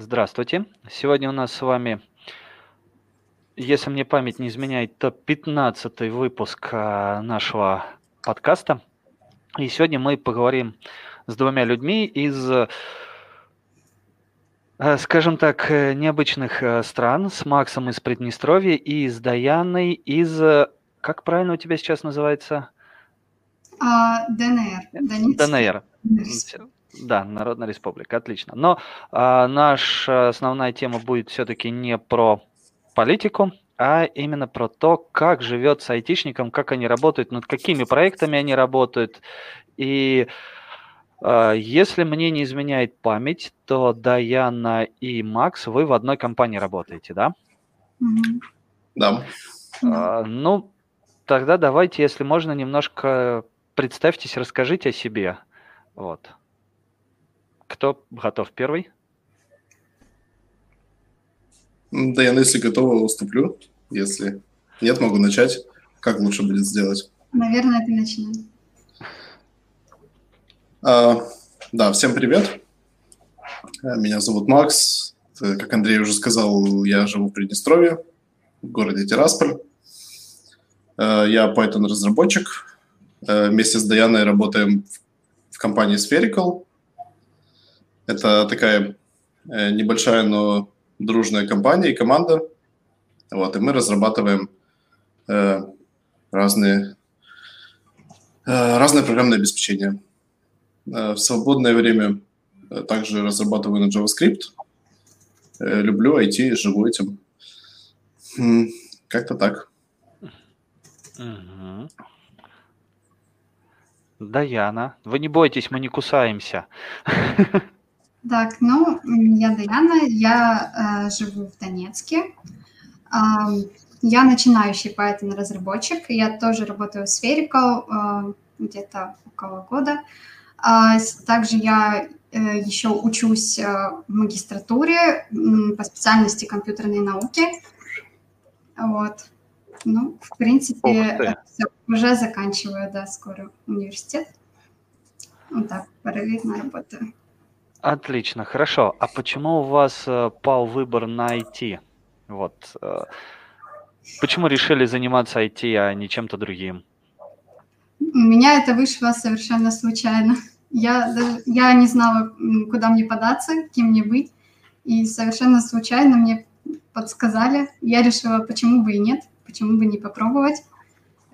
Здравствуйте. Сегодня у нас с вами, если мне память не изменяет, то 15 выпуск а, нашего подкаста. И сегодня мы поговорим с двумя людьми из, э, скажем так, э, необычных э, стран, с Максом из Приднестровья и с Даяной из, как правильно у тебя сейчас называется? А, ДНР. ДНР. Да, Народная Республика, отлично. Но а, наша основная тема будет все-таки не про политику, а именно про то, как живет с айтишником, как они работают, над какими проектами они работают. И а, если мне не изменяет память, то Даяна и Макс, вы в одной компании работаете, да? Да. А, ну, тогда давайте, если можно, немножко представьтесь, расскажите о себе. Вот. Кто готов первый? Да, я, если готова, уступлю. Если нет, могу начать. Как лучше будет сделать? Наверное, ты начни. А, да, всем привет. Э, меня зовут Макс. Как Андрей уже сказал, я живу в Приднестровье, в городе Тирасполь. Э, я Python-разработчик. Э, вместе с Даяной работаем в компании Spherical. Это такая э, небольшая, но дружная компания и команда. Вот, и мы разрабатываем э, разные, э, разное программное обеспечение. Э, в свободное время э, также разрабатываю на JavaScript. Э, люблю IT, живу этим. Как-то так. Угу. Даяна, вы не бойтесь, мы не кусаемся. Так, ну, я Даяна, я э, живу в Донецке. Э, я начинающий Python-разработчик, я тоже работаю в Spherical э, где-то около года. А, также я э, еще учусь э, в магистратуре э, по специальности компьютерной науки. Вот. Ну, в принципе, уже заканчиваю, да, скоро университет. Вот так, параллельно работаю. Отлично, хорошо. А почему у вас э, пал выбор на IT? Вот. Э, почему решили заниматься IT, а не чем-то другим? У меня это вышло совершенно случайно. Я, я не знала, куда мне податься, кем мне быть. И совершенно случайно мне подсказали. Я решила, почему бы и нет, почему бы не попробовать.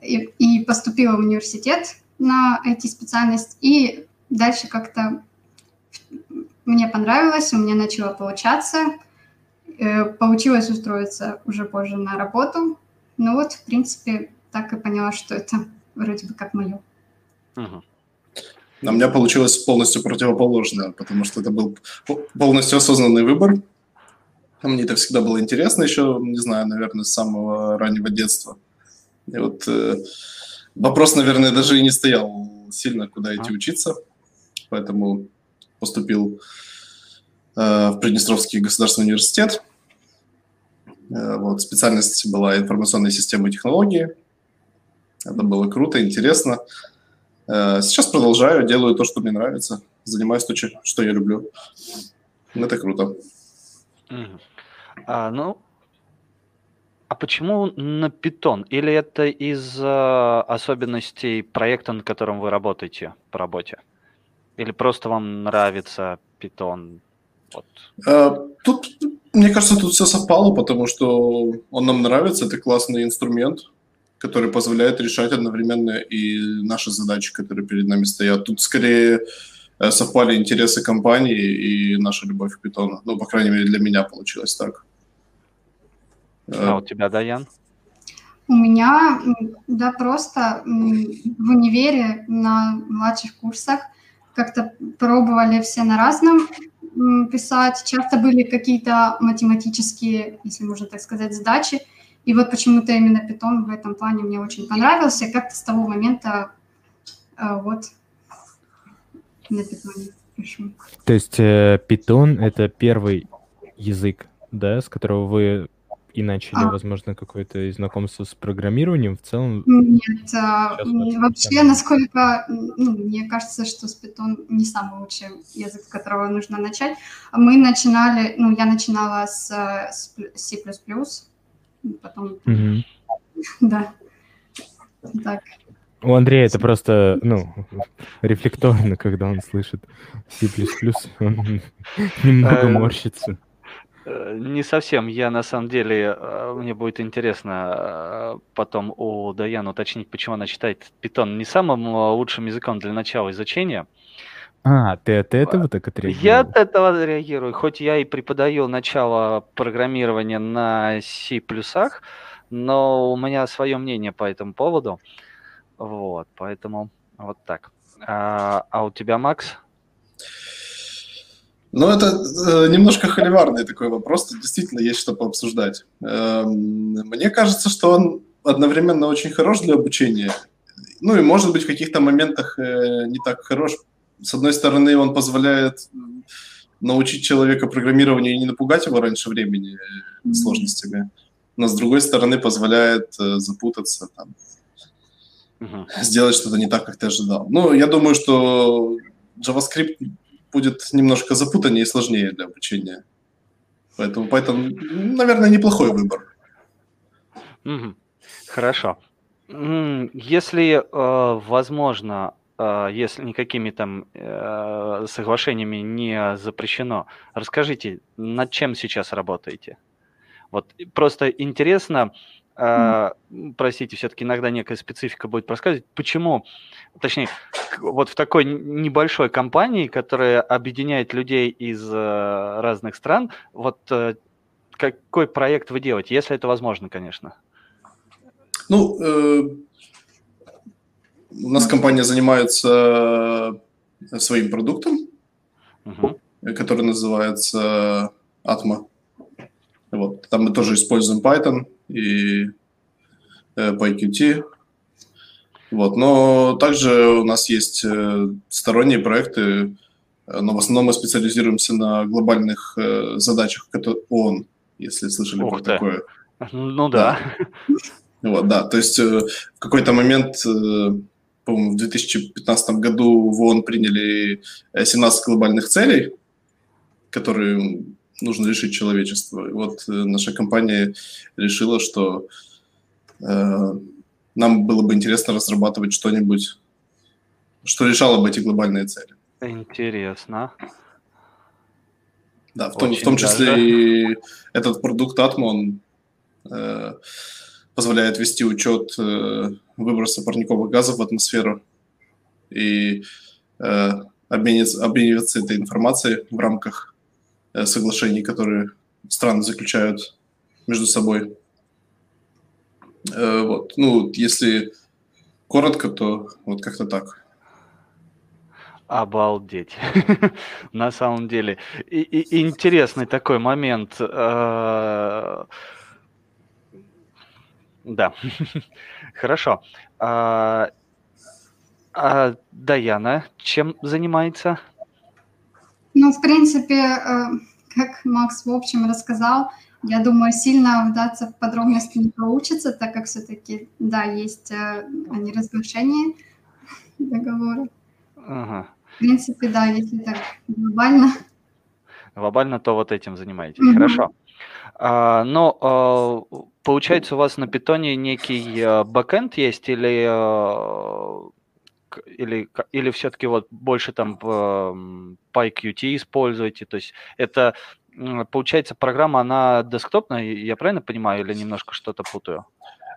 И, и поступила в университет на IT-специальность. И дальше как-то мне понравилось, у меня начало получаться. Э, получилось устроиться уже позже на работу. Ну вот, в принципе, так и поняла, что это вроде бы как мое. Угу. у меня получилось полностью противоположное, потому что это был полностью осознанный выбор. Мне это всегда было интересно еще, не знаю, наверное, с самого раннего детства. И вот э, вопрос, наверное, даже и не стоял сильно, куда идти учиться. Поэтому поступил э, в Приднестровский государственный университет. Э, вот, специальность была информационные системы и технологии. Это было круто, интересно. Э, сейчас продолжаю, делаю то, что мне нравится, занимаюсь то, что я люблю. Это круто. А, ну, а почему на Python? Или это из особенностей проекта, над которым вы работаете по работе? Или просто вам нравится Python? Вот. А, тут, мне кажется, тут все совпало, потому что он нам нравится, это классный инструмент, который позволяет решать одновременно и наши задачи, которые перед нами стоят. Тут скорее э, совпали интересы компании и наша любовь к Python. Ну, по крайней мере, для меня получилось так. А у тебя, Даян? У меня, да, просто в универе на младших курсах как-то пробовали все на разном писать. Часто были какие-то математические, если можно так сказать, задачи. И вот почему-то именно Python в этом плане мне очень понравился. Как-то с того момента э, вот на пишу. То есть э, Python — это первый язык, да, с которого вы и начали, а. возможно, какое-то знакомство с программированием в целом? Нет, а, вообще, насколько, ну, мне кажется, что с Python не самый лучший язык, с которого нужно начать. Мы начинали, ну, я начинала с, с C++, потом, угу. да, так. У Андрея это просто, ну, рефлекторно, когда он слышит C++, он немного э, морщится. Э, не совсем. Я на самом деле, э, мне будет интересно потом у Даяна уточнить, почему она считает Python не самым лучшим языком для начала изучения. А, ты от этого так отреагировал? Я от этого реагирую. Хоть я и преподаю начало программирования на C++, но у меня свое мнение по этому поводу. Вот, поэтому вот так. А, а у тебя, Макс? Ну, это э, немножко холиварный такой вопрос. Тут действительно есть что пообсуждать. Э, мне кажется, что он одновременно очень хорош для обучения. Ну и, может быть, в каких-то моментах э, не так хорош. С одной стороны, он позволяет научить человека программированию и не напугать его раньше времени э, сложностями. Но с другой стороны, позволяет э, запутаться, там, угу. сделать что-то не так, как ты ожидал. Ну, я думаю, что JavaScript будет немножко запутаннее и сложнее для обучения. Поэтому Python, наверное, неплохой выбор. Хорошо. Если э, возможно, э, если никакими там э, соглашениями не запрещено, расскажите, над чем сейчас работаете? Вот просто интересно, э, простите, все-таки иногда некая специфика будет проскальзывать. Почему, точнее, вот в такой небольшой компании, которая объединяет людей из э, разных стран, вот э, какой проект вы делаете, если это возможно, конечно? Ну, э, у нас компания занимается своим продуктом, угу. который называется Atma. Вот. Там мы тоже используем Python и э, PyQt. Вот. Но также у нас есть э, сторонние проекты, но в основном мы специализируемся на глобальных э, задачах ООН, если слышали Ух про ты. такое. Ну да. да. Вот, да. То есть э, в какой-то момент, э, по-моему, в 2015 году в ООН приняли 17 глобальных целей, которые нужно решить человечество. И вот э, наша компания решила, что э, нам было бы интересно разрабатывать что-нибудь, что решало бы эти глобальные цели. Интересно. Да, в том, в том числе даже. и этот продукт Atmo, он э, позволяет вести учет э, выброса парниковых газов в атмосферу и э, обмениваться, обмениваться этой информацией в рамках соглашений, которые страны заключают между собой. Э, вот. Ну, если коротко, то вот как-то так. Обалдеть. На самом деле. И, и, интересный такой момент. Э, да. Хорошо. А, а Даяна чем занимается? Ну, в принципе, э, как Макс в общем рассказал, я думаю, сильно вдаться в подробности не получится, так как все-таки, да, есть э, неразглашение договора. Ага. В принципе, да, если так глобально. Глобально, то вот этим занимаетесь. Mm-hmm. Хорошо. А, но а, получается, у вас на питоне некий а, бэкэнд есть или или, или все-таки вот больше там PyQt используете? То есть это, получается, программа, она десктопная, я правильно понимаю, или немножко что-то путаю?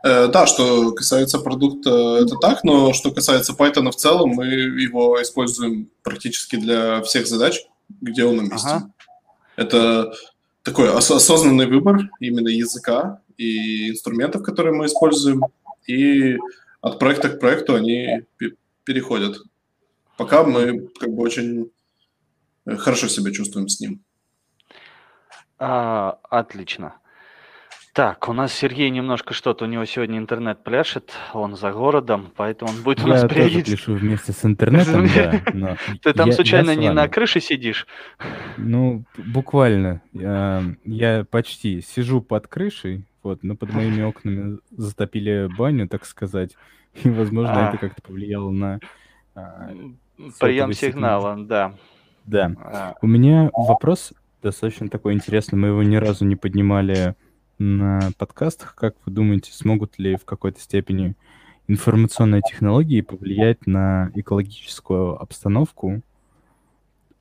Э, да, что касается продукта, это так, но что касается Python в целом, мы его используем практически для всех задач, где он уместен. Ага. Это такой ос- осознанный выбор именно языка и инструментов, которые мы используем, и от проекта к проекту они переходят. Пока мы как бы очень э, хорошо себя чувствуем с ним. А, отлично. Так, у нас Сергей немножко что-то, у него сегодня интернет пляшет, он за городом, поэтому он будет у нас я приедет. тоже пляшу вместе с интернетом, да. Ты там я, случайно я не на крыше сидишь? Ну, буквально. Я, я почти сижу под крышей, вот, но под моими окнами затопили баню, так сказать, и, возможно, А. это как-то повлияло на... а, Прием сигнала, да. Да. А, У меня вопрос достаточно такой интересный. Мы его ни разу не поднимали на подкастах. Как вы думаете, смогут ли в какой-то степени информационные технологии повлиять на экологическую обстановку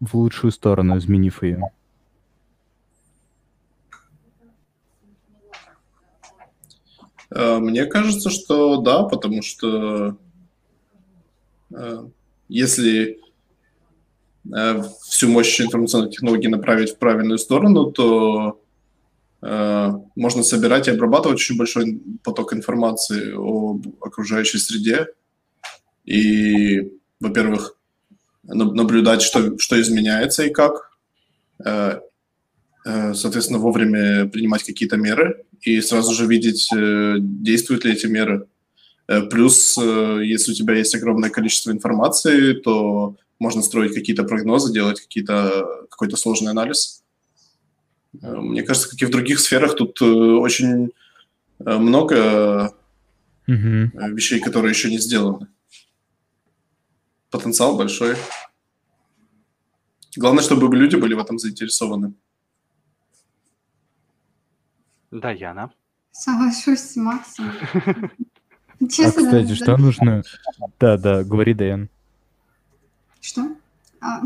в лучшую сторону, изменив ее? Мне кажется, что да, потому что э, если э, всю мощь информационных технологий направить в правильную сторону, то э, можно собирать и обрабатывать очень большой поток информации об окружающей среде. И, во-первых, наб- наблюдать, что, что изменяется и как. Э, Соответственно, вовремя принимать какие-то меры и сразу же видеть, э, действуют ли эти меры. Э, Плюс, если у тебя есть огромное количество информации, то можно строить какие-то прогнозы, делать какие-то, какой-то сложный анализ. Мне кажется, как и в других сферах, тут очень много э, вещей, которые еще не сделаны. Потенциал большой. Главное, чтобы люди были в этом заинтересованы. Да, Яна. Соглашусь с Максом. А, Честно, кстати, да. что нужно... Да, да, говори, Дэн. Что? А,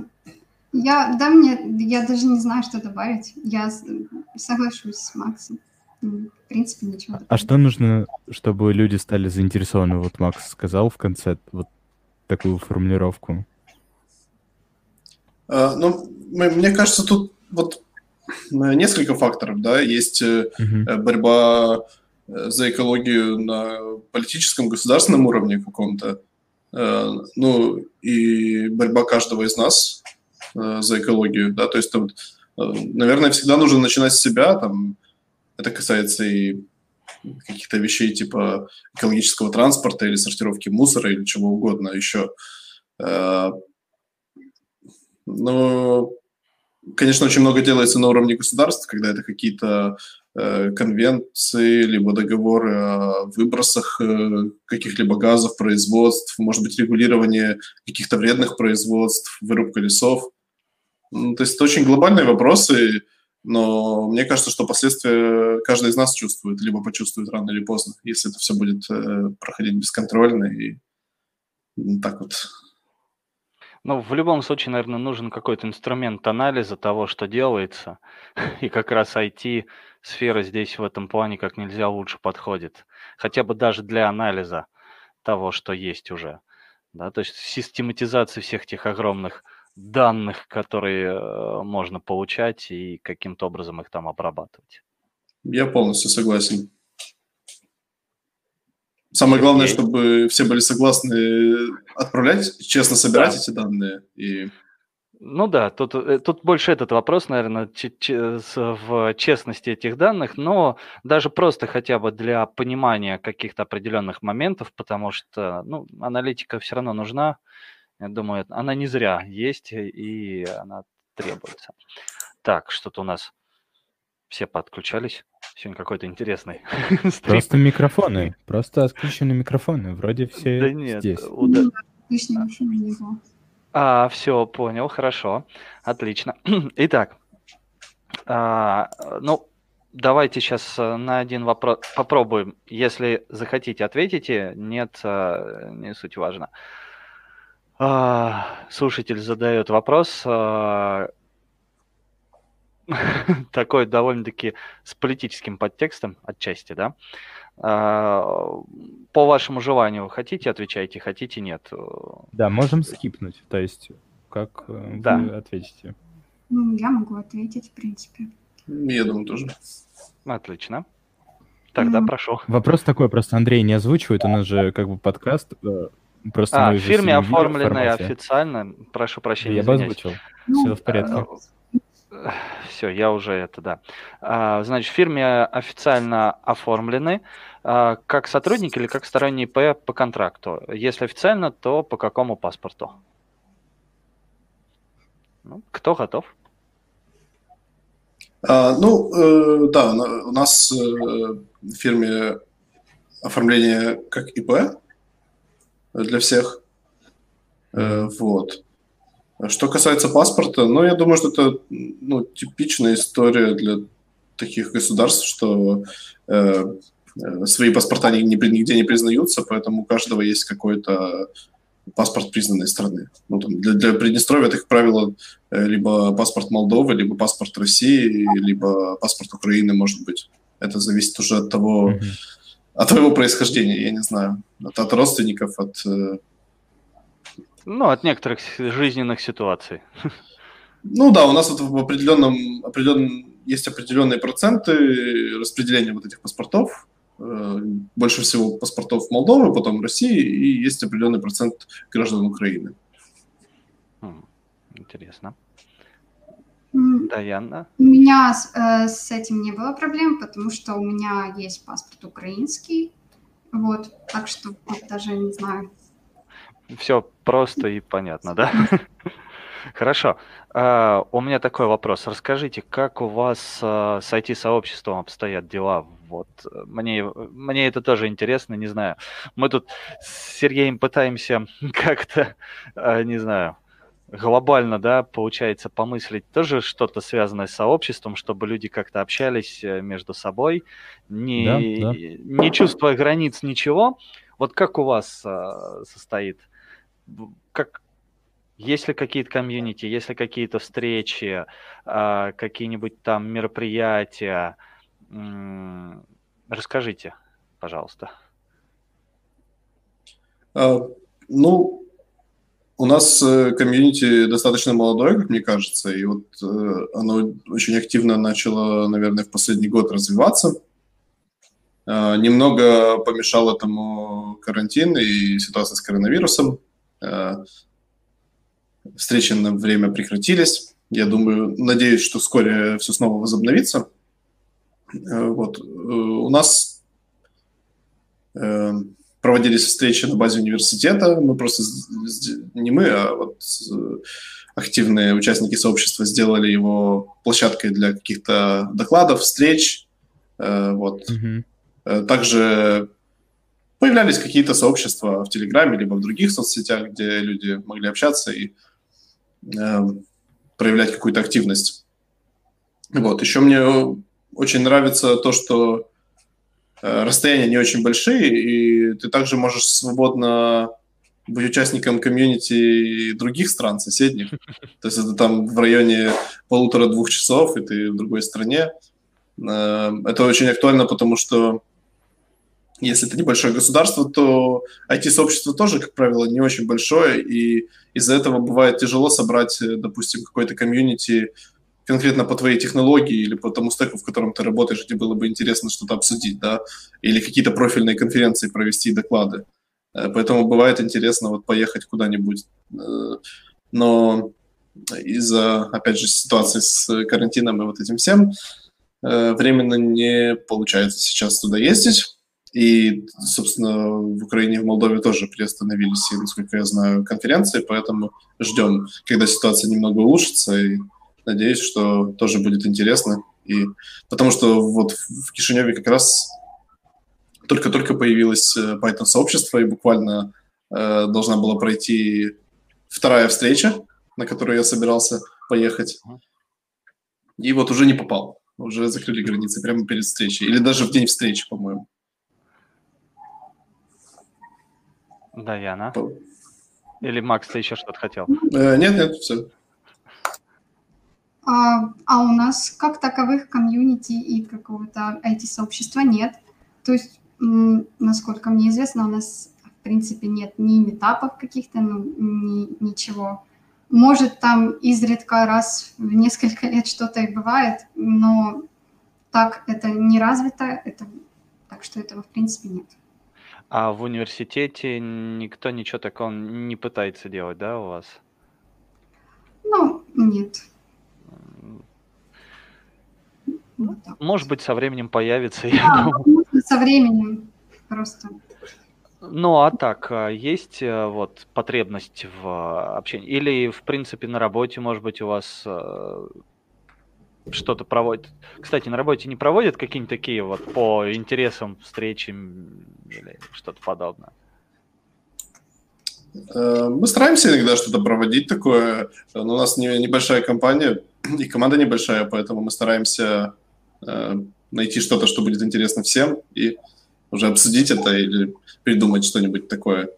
я, да, мне, я даже не знаю, что добавить. Я соглашусь с Максом. М, В принципе, ничего. А добавить. что нужно, чтобы люди стали заинтересованы? Вот Макс сказал в конце вот такую формулировку. А, Ну, м- мне кажется, тут вот несколько факторов, да, есть э, борьба э, за экологию на политическом, государственном уровне каком-то, ну, и борьба каждого из нас за экологию, да, то есть, там, наверное, всегда нужно начинать с себя, там, это касается и каких-то вещей типа экологического транспорта или сортировки мусора или чего угодно еще. Но, конечно, очень много делается на уровне государств, когда это какие-то э, конвенции, либо договоры о выбросах э, каких-либо газов, производств, может быть, регулирование каких-то вредных производств, вырубка лесов. Ну, то есть это очень глобальные вопросы, но мне кажется, что последствия каждый из нас чувствует, либо почувствует рано или поздно, если это все будет э, проходить бесконтрольно и так вот. Ну, в любом случае, наверное, нужен какой-то инструмент анализа того, что делается. И как раз IT-сфера здесь в этом плане как нельзя лучше подходит. Хотя бы даже для анализа того, что есть уже. Да, то есть систематизация всех тех огромных данных, которые э, можно получать и каким-то образом их там обрабатывать. Я полностью согласен. Самое главное, чтобы все были согласны отправлять, честно собирать Да. эти данные. И Ну да, тут, э, тут больше этот вопрос, наверное, в честности этих данных, но даже просто хотя бы для понимания каких-то определенных моментов, потому что ну, аналитика все равно нужна. Я думаю, она не зря есть и она требуется. Так, что-то у нас все подключались. Сегодня какой-то интересный. Просто микрофоны. Просто отключены микрофоны. Вроде все Да нет, здесь. уда- Лишнего шума не было. А, все, понял, хорошо, отлично. Итак, а, ну, давайте сейчас на один вопрос попробуем. Если захотите, ответите. Нет, а, не суть важно. А, слушатель задает вопрос. такой довольно-таки с политическим подтекстом отчасти, да? А, по вашему желанию хотите, отвечайте, хотите, нет. Да, можем скипнуть. То есть, как э, Да. вы ответите? Ну, я могу ответить, в принципе. я думаю, тоже. Отлично. Тогда М. прошу. Вопрос такой, просто Андрей не озвучивает, у нас же как бы подкаст. э, Просто А, в фирме оформлены видеоформате. официально. Прошу прощения, Я бы озвучил. Ну, Все в порядке. Все, я уже это, да. А, Значит, в фирме официально оформлены а, как сотрудники или как сторонние П по контракту. Если официально, то по какому паспорту? Ну, кто готов? А, ну, э, да, у нас э, в фирме оформление как ИП для всех. Э, вот. Что касается паспорта, ну, я думаю, что это ну, типичная история для таких государств, что э, свои паспорта нигде не признаются, поэтому у каждого есть какой-то паспорт признанной страны. Ну, там, для, для Приднестровья это, как правило, э, либо паспорт Молдовы, либо паспорт России, либо паспорт Украины, может быть. Это зависит уже от того, mm-hmm. от твоего происхождения, я не знаю, от, от родственников, от... Ну, от некоторых жизненных ситуаций. Ну да, у нас вот в определенном, определенном есть определенные проценты распределения вот этих паспортов. Э, больше всего паспортов Молдовы, потом России, и есть определенный процент граждан Украины. Интересно. Даяна? У меня с, э, с этим не было проблем, потому что у меня есть паспорт украинский. Вот, так что даже не знаю. Все просто и понятно, да? Хорошо. Uh, у меня такой вопрос. Расскажите, как у вас uh, с IT-сообществом обстоят дела? Вот мне, мне это тоже интересно, не знаю. Мы тут с Сергеем пытаемся как-то, uh, не знаю, глобально, да, получается, помыслить тоже что-то связанное с сообществом, чтобы люди как-то общались э, между собой, не, да, да. не чувствуя границ ничего. Вот как у вас состоит? Как, ли какие-то комьюнити, есть ли какие-то встречи, а, какие-нибудь там мероприятия? Расскажите, пожалуйста. А, ну, у нас э, комьюнити достаточно молодое, как мне кажется, и вот э, оно очень активно начало, наверное, в последний год развиваться. А, немного помешал этому карантин и ситуация с коронавирусом встречи на время прекратились. Я думаю, надеюсь, что вскоре все снова возобновится. Э, вот. Э, у нас э, проводились встречи на базе университета. Мы просто, не мы, а вот активные участники сообщества сделали его площадкой для каких-то докладов, встреч. Вот. Mm-hmm. Также появлялись какие-то сообщества в Телеграме, либо в других соцсетях, где люди могли общаться и Э, проявлять какую-то активность. Вот. Еще мне очень нравится то, что э, расстояния не очень большие, и ты также можешь свободно быть участником комьюнити других стран, соседних. То есть это там в районе полутора-двух часов, и ты в другой стране. Э, это очень актуально, потому что если это небольшое государство, то IT-сообщество тоже, как правило, не очень большое, и из-за этого бывает тяжело собрать, э, допустим, какой-то комьюнити конкретно по твоей технологии или по тому стеку, в котором ты работаешь, где было бы интересно что-то обсудить, да, или какие-то профильные конференции провести, доклады. Э, поэтому бывает интересно вот поехать куда-нибудь. Э, но из-за, опять же, ситуации с карантином и вот этим всем, временно не получается сейчас туда ездить. И, собственно, в Украине и в Молдове тоже приостановились, насколько я знаю, конференции, поэтому ждем, когда ситуация немного улучшится, и надеюсь, что тоже будет интересно. И потому что вот в Кишиневе как раз только-только появилось э, Python-сообщество, и буквально э, должна была пройти вторая встреча, на которую я собирался поехать. И вот уже не попал. Уже закрыли границы прямо перед встречей. Или даже в день встречи, по-моему. Даяна. Или Макс, ты еще что-то хотел? Э, нет, нет, все. А, а у нас как таковых комьюнити и какого-то IT-сообщества нет. То есть, насколько мне известно, у нас, в принципе, нет ни метапов каких-то, ну, ни, ничего. Может, там изредка раз в несколько лет что-то и бывает, но так это не развито, это, так что этого, в принципе, нет. А в университете никто ничего такого не пытается делать, да, у вас? Ну, нет. Вот Может быть, со временем появится, я думаю. со временем просто. Ну, а так, а есть э, вот потребность в общении? Или, в принципе, на работе, может быть, у вас э, что-то проводят. Кстати, на работе не проводят какие-нибудь такие вот по интересам встречи или что-то подобное? Э, мы стараемся иногда что-то проводить такое, но у нас не, небольшая компания и команда небольшая, поэтому мы стараемся э, найти что-то, что будет интересно всем, и уже обсудить это или придумать что-нибудь такое.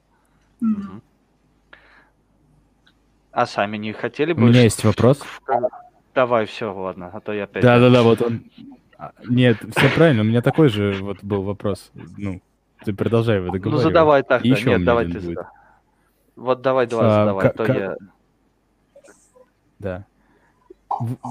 А сами не хотели бы... У меня есть вопрос. Давай, все, ладно, а то я опять... Да-да-да, вот он... А, нет, все правильно, у меня такой же вот был вопрос. Ну, ты продолжай его договаривать. Ну, задавай так. Еще Нет, давай ты будет. Вот давай, давай, а, задавай, как, а то я... Да.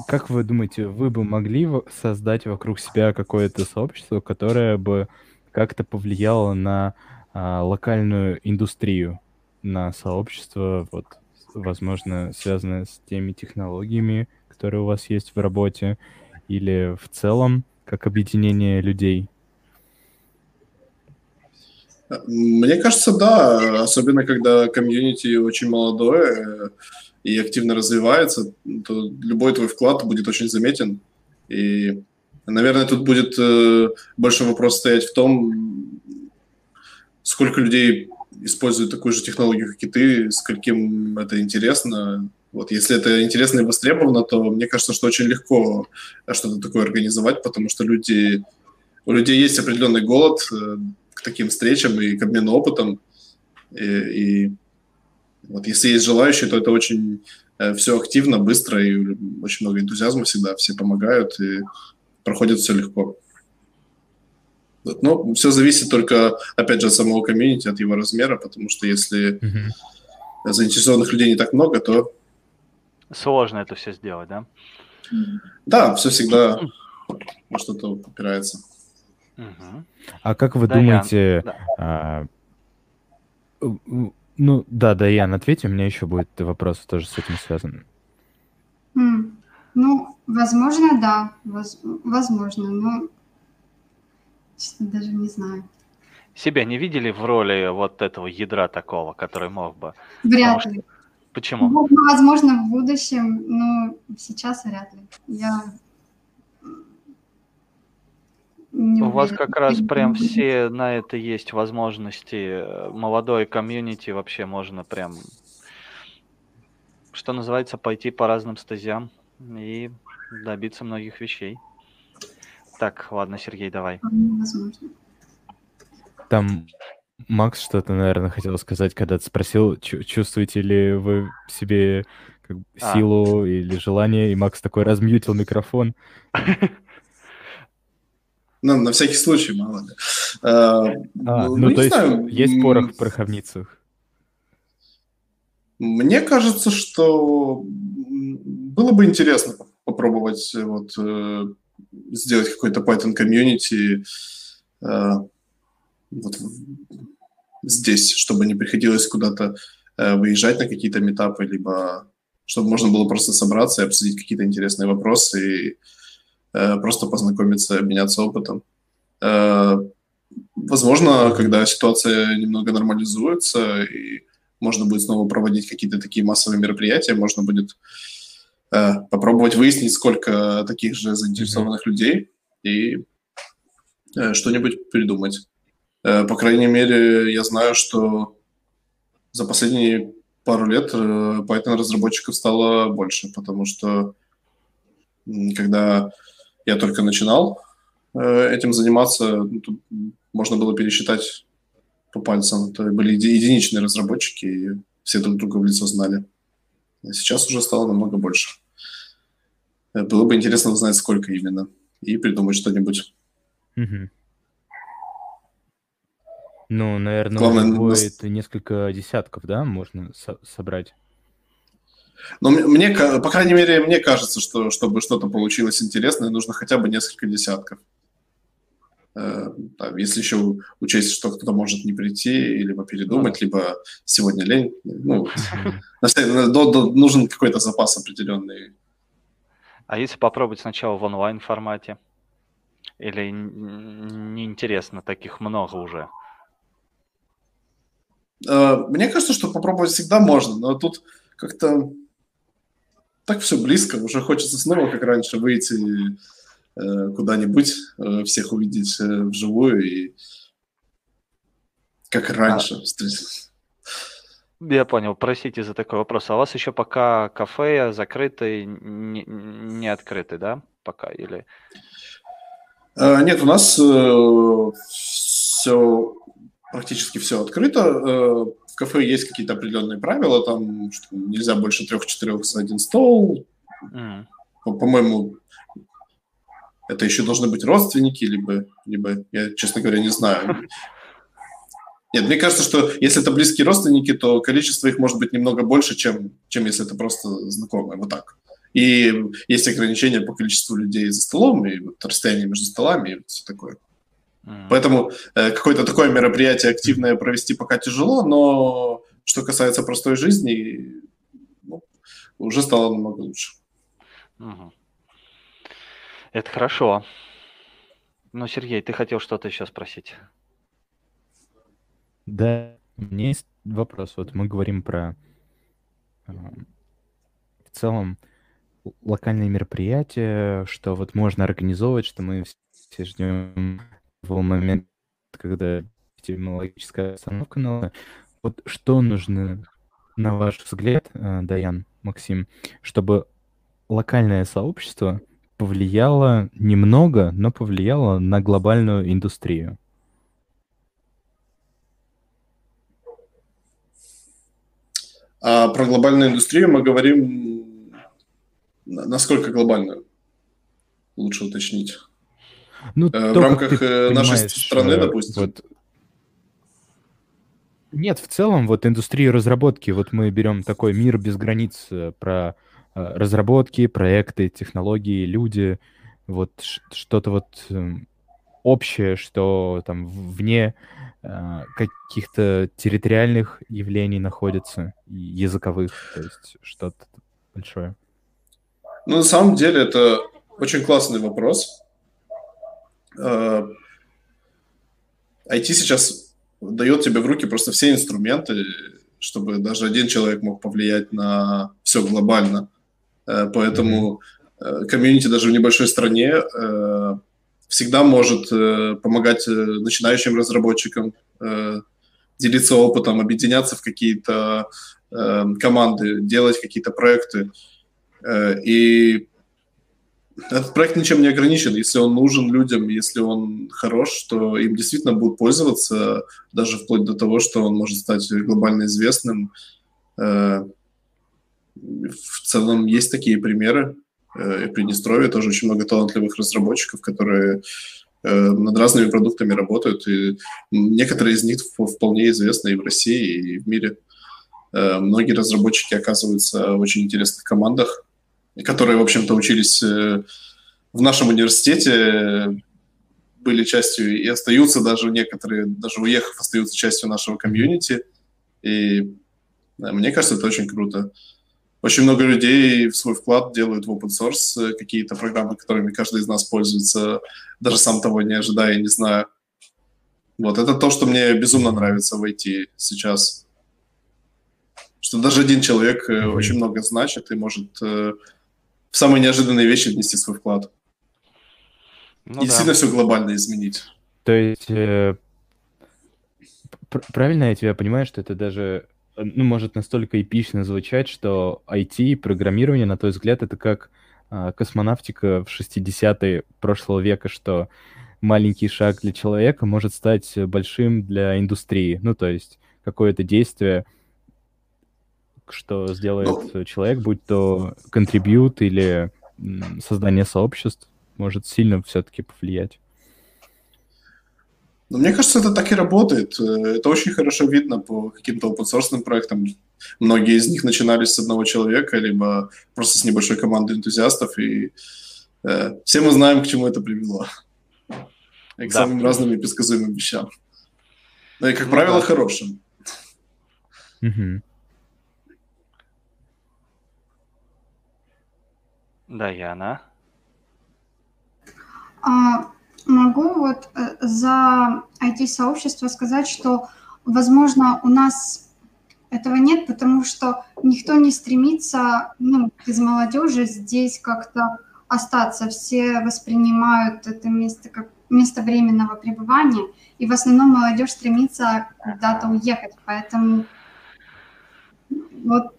Как вы думаете, вы бы могли создать вокруг себя какое-то сообщество, которое бы как-то повлияло на а, локальную индустрию, на сообщество, вот, возможно, связанное с теми технологиями, которые у вас есть в работе, или в целом как объединение людей? Мне кажется, да, особенно когда комьюнити очень молодое э, и активно развивается, то любой твой вклад будет очень заметен. И, наверное, тут будет э, больше вопрос стоять в том, сколько людей используют такую же технологию, как и ты, скольким это интересно. Вот если это интересно и востребовано, то мне кажется, что очень легко что-то такое организовать, потому что люди, у людей есть определенный голод э, к таким встречам и к обмену опытом. И, и вот если есть желающие, то это очень э, все активно, быстро и очень много энтузиазма всегда, все помогают и проходит все легко. Но все зависит только, опять же, от самого комьюнити, от его размера, потому что если mm-hmm. заинтересованных людей не так много, то... Сложно это все сделать, да? Да, все всегда во что-то упирается. Угу. А как вы да, думаете... Да. А, ну, да, да, Ян, ответь, у меня еще будет вопрос тоже с этим связан. Mm. Ну, возможно, да, воз, возможно, но Честно, даже не знаю. Себя не видели в роли вот этого ядра такого, который мог бы? Вряд ли. Почему? Ну, возможно, в будущем, но сейчас вряд ли. Я не У вас как раз прям все на это есть возможности. Молодой комьюнити вообще можно прям, что называется, пойти по разным стезям и добиться многих вещей. Так, ладно, Сергей, давай. Возможно. Там Макс что-то, наверное, хотел сказать, когда ты спросил, чувствуете ли вы в себе как, а. силу или желание, и Макс такой размьютил микрофон. Ну, на всякий случай, мало ли. А, а, ну, ну то есть знаю. есть порох в пороховницах? Мне кажется, что было бы интересно попробовать вот э, сделать какой-то Python комьюнити э, вот здесь, чтобы не приходилось куда-то э, выезжать на какие-то метапы, либо чтобы можно было просто собраться и обсудить какие-то интересные вопросы и э, просто познакомиться, обменяться опытом. Э, возможно, когда ситуация немного нормализуется и можно будет снова проводить какие-то такие массовые мероприятия, можно будет попробовать выяснить, сколько таких же заинтересованных mm-hmm. людей и что-нибудь придумать. Э, по крайней мере, я знаю, что за последние пару лет Python разработчиков стало больше, потому что когда я только начинал этим заниматься, ну, можно было пересчитать по пальцам. Это были единичные разработчики, и все друг друга в лицо знали. А сейчас уже стало намного больше. Э, было бы интересно узнать, сколько именно, и придумать что-нибудь. Угу. Ну, наверное, Главное, будет нас... несколько десятков, да, можно со- собрать. Ну, мне, по крайней мере, мне кажется, что чтобы что-то получилось интересное, нужно хотя бы несколько десятков. Э, если еще учесть, что кто-то может не прийти, либо передумать, либо сегодня лень. Ну, нужен какой-то запас определенный а если попробовать сначала в онлайн формате? Или неинтересно, таких много уже? Э, мне кажется, что попробовать всегда можно, но тут как-то... так все близко, уже хочется снова, как раньше, выйти э, куда-нибудь, э, всех увидеть вживую и как раньше а. Я понял, простите за такой вопрос. А у вас еще пока кафе закрыты, не, не открыты, да, пока или? Нет, у нас все практически все открыто. Э, в кафе есть какие-то определенные правила, там что нельзя больше трех-четырех за один стол. Mm. По- по-моему, это еще должны быть родственники, либо, либо я, честно говоря, не знаю. Нет, мне кажется, что если это близкие родственники, то количество их может быть немного больше, чем, чем если это просто знакомые. Вот так. И есть ограничения по количеству людей за столом, и вот расстояние между столами, и все такое. Mm. Поэтому э, какое-то такое мероприятие активное провести пока тяжело, но что касается простой жизни, ну, уже стало намного лучше. Угу. Это хорошо. Ну, Сергей, ты хотел что-то еще спросить? Да, у меня есть вопрос. Вот мы говорим про э, в целом локальные мероприятия, что вот можно организовывать, что мы все ждем момент, когда эпидемиологическая остановка на вот что нужно, на ваш взгляд, э, Даян, Максим, чтобы локальное сообщество повлияло немного, но повлияло на глобальную индустрию? А про глобальную индустрию мы говорим, насколько глобальную? Лучше уточнить. Ну, э, в рамках э, нашей страны, э, допустим. Вот... Нет, в целом, вот индустрию разработки, вот мы берем такой мир без границ про разработки, проекты, технологии, люди, вот что-то вот эм, общее, что там вне каких-то территориальных явлений находится, языковых, то есть что-то большое? Ну, на самом деле, это очень классный вопрос. Э, IT сейчас дает тебе в руки просто все инструменты, чтобы даже один человек мог повлиять на все глобально. Э, поэтому э, комьюнити даже в небольшой стране всегда может э, помогать э, начинающим разработчикам, э, делиться опытом, объединяться в какие-то э, команды, делать какие-то проекты. Э, и этот проект ничем не ограничен. Если он нужен людям, если он хорош, то им действительно будут пользоваться, даже вплоть до того, что он может стать глобально известным. Э, в целом есть такие примеры э, в Приднестровье тоже очень много талантливых разработчиков, которые э, над разными продуктами работают, и некоторые из них вполне известны и в России, и в мире. Многие разработчики оказываются в очень интересных командах, которые, в общем-то, учились э, в нашем университете, были частью и остаются даже некоторые, даже уехав, остаются частью нашего комьюнити. И мне кажется, это очень круто. Очень много людей в свой вклад делают в open source э, какие-то программы, которыми каждый из нас пользуется, даже сам того не ожидая, не знаю. Вот, это то, что мне безумно нравится в IT сейчас. Что даже один человек mm-hmm. очень много значит и может э, в самые неожиданные вещи внести свой вклад. Ну, и да. действительно все глобально изменить. То есть, э, правильно я тебя понимаю, что это даже ну, может настолько эпично звучать, что IT и программирование, на твой взгляд, это как а, космонавтика в 60-е прошлого века, что маленький шаг для человека может стать большим для индустрии. Ну, то есть какое-то действие, что сделает ну, человек, будь то контрибьют или создание сообществ, может сильно все-таки повлиять. Но мне кажется, это так и работает. Э, это очень хорошо видно по каким-то open проектам. Многие из них начинались с одного человека, либо просто с небольшой командой энтузиастов, и э, все мы знаем, к чему это привело. И к да. самым разным и предсказуемым вещам. Ну и, как ну, правило, да. хорошим. Угу. Даяна. А, Могу вот э, за IT-сообщество сказать, что, возможно, у нас этого нет, потому что никто не стремится ну, из молодежи здесь как-то остаться. Все воспринимают это место как место временного пребывания, и в основном молодежь стремится куда-то уехать, поэтому вот.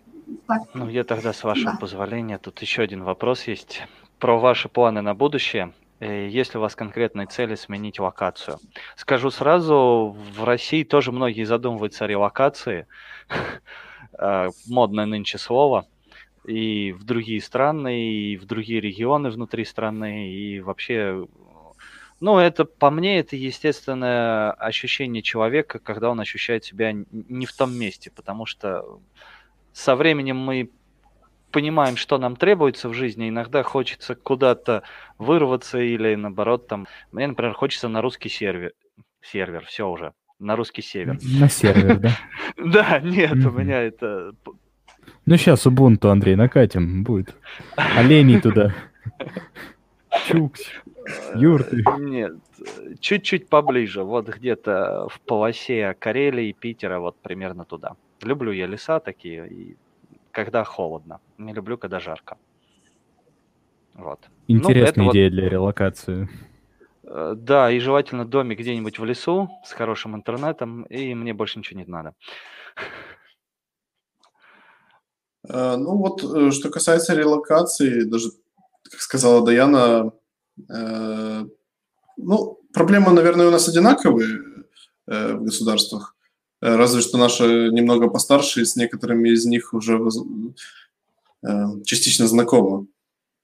Ну, я тогда, с вашего да. позволения, тут еще один вопрос есть про ваши планы на будущее. Э, есть ли у вас конкретные цели сменить локацию? Скажу сразу, в России тоже многие задумываются о релокации. Э, модное нынче слово и в другие страны, и в другие регионы внутри страны, и вообще ну, это по мне, это естественное ощущение человека, когда он ощущает себя не в том месте, потому что со временем мы понимаем, что нам требуется в жизни, иногда хочется куда-то вырваться или наоборот там, мне, например, хочется на русский сервер, сервер, все уже, на русский север. На сервер, да? Да, нет, у меня это ну, сейчас Ubuntu, Андрей, накатим будет. Оленей туда. Чукс. Юрты. Нет, чуть-чуть поближе. Вот где-то в полосе Карелии и Питера, вот примерно туда. Люблю я леса такие, и когда холодно. Не люблю, когда жарко. Вот. Ну, Интересная ну, идея вот... для релокации. Э, да, и желательно домик где-нибудь в лесу с хорошим интернетом, и мне больше ничего не надо. Э, ну вот, э, что касается релокации, даже, как сказала Даяна, э, ну, проблемы, наверное, у нас одинаковые в государствах, разве что наши немного постарше, и с некоторыми из них уже частично знакомы.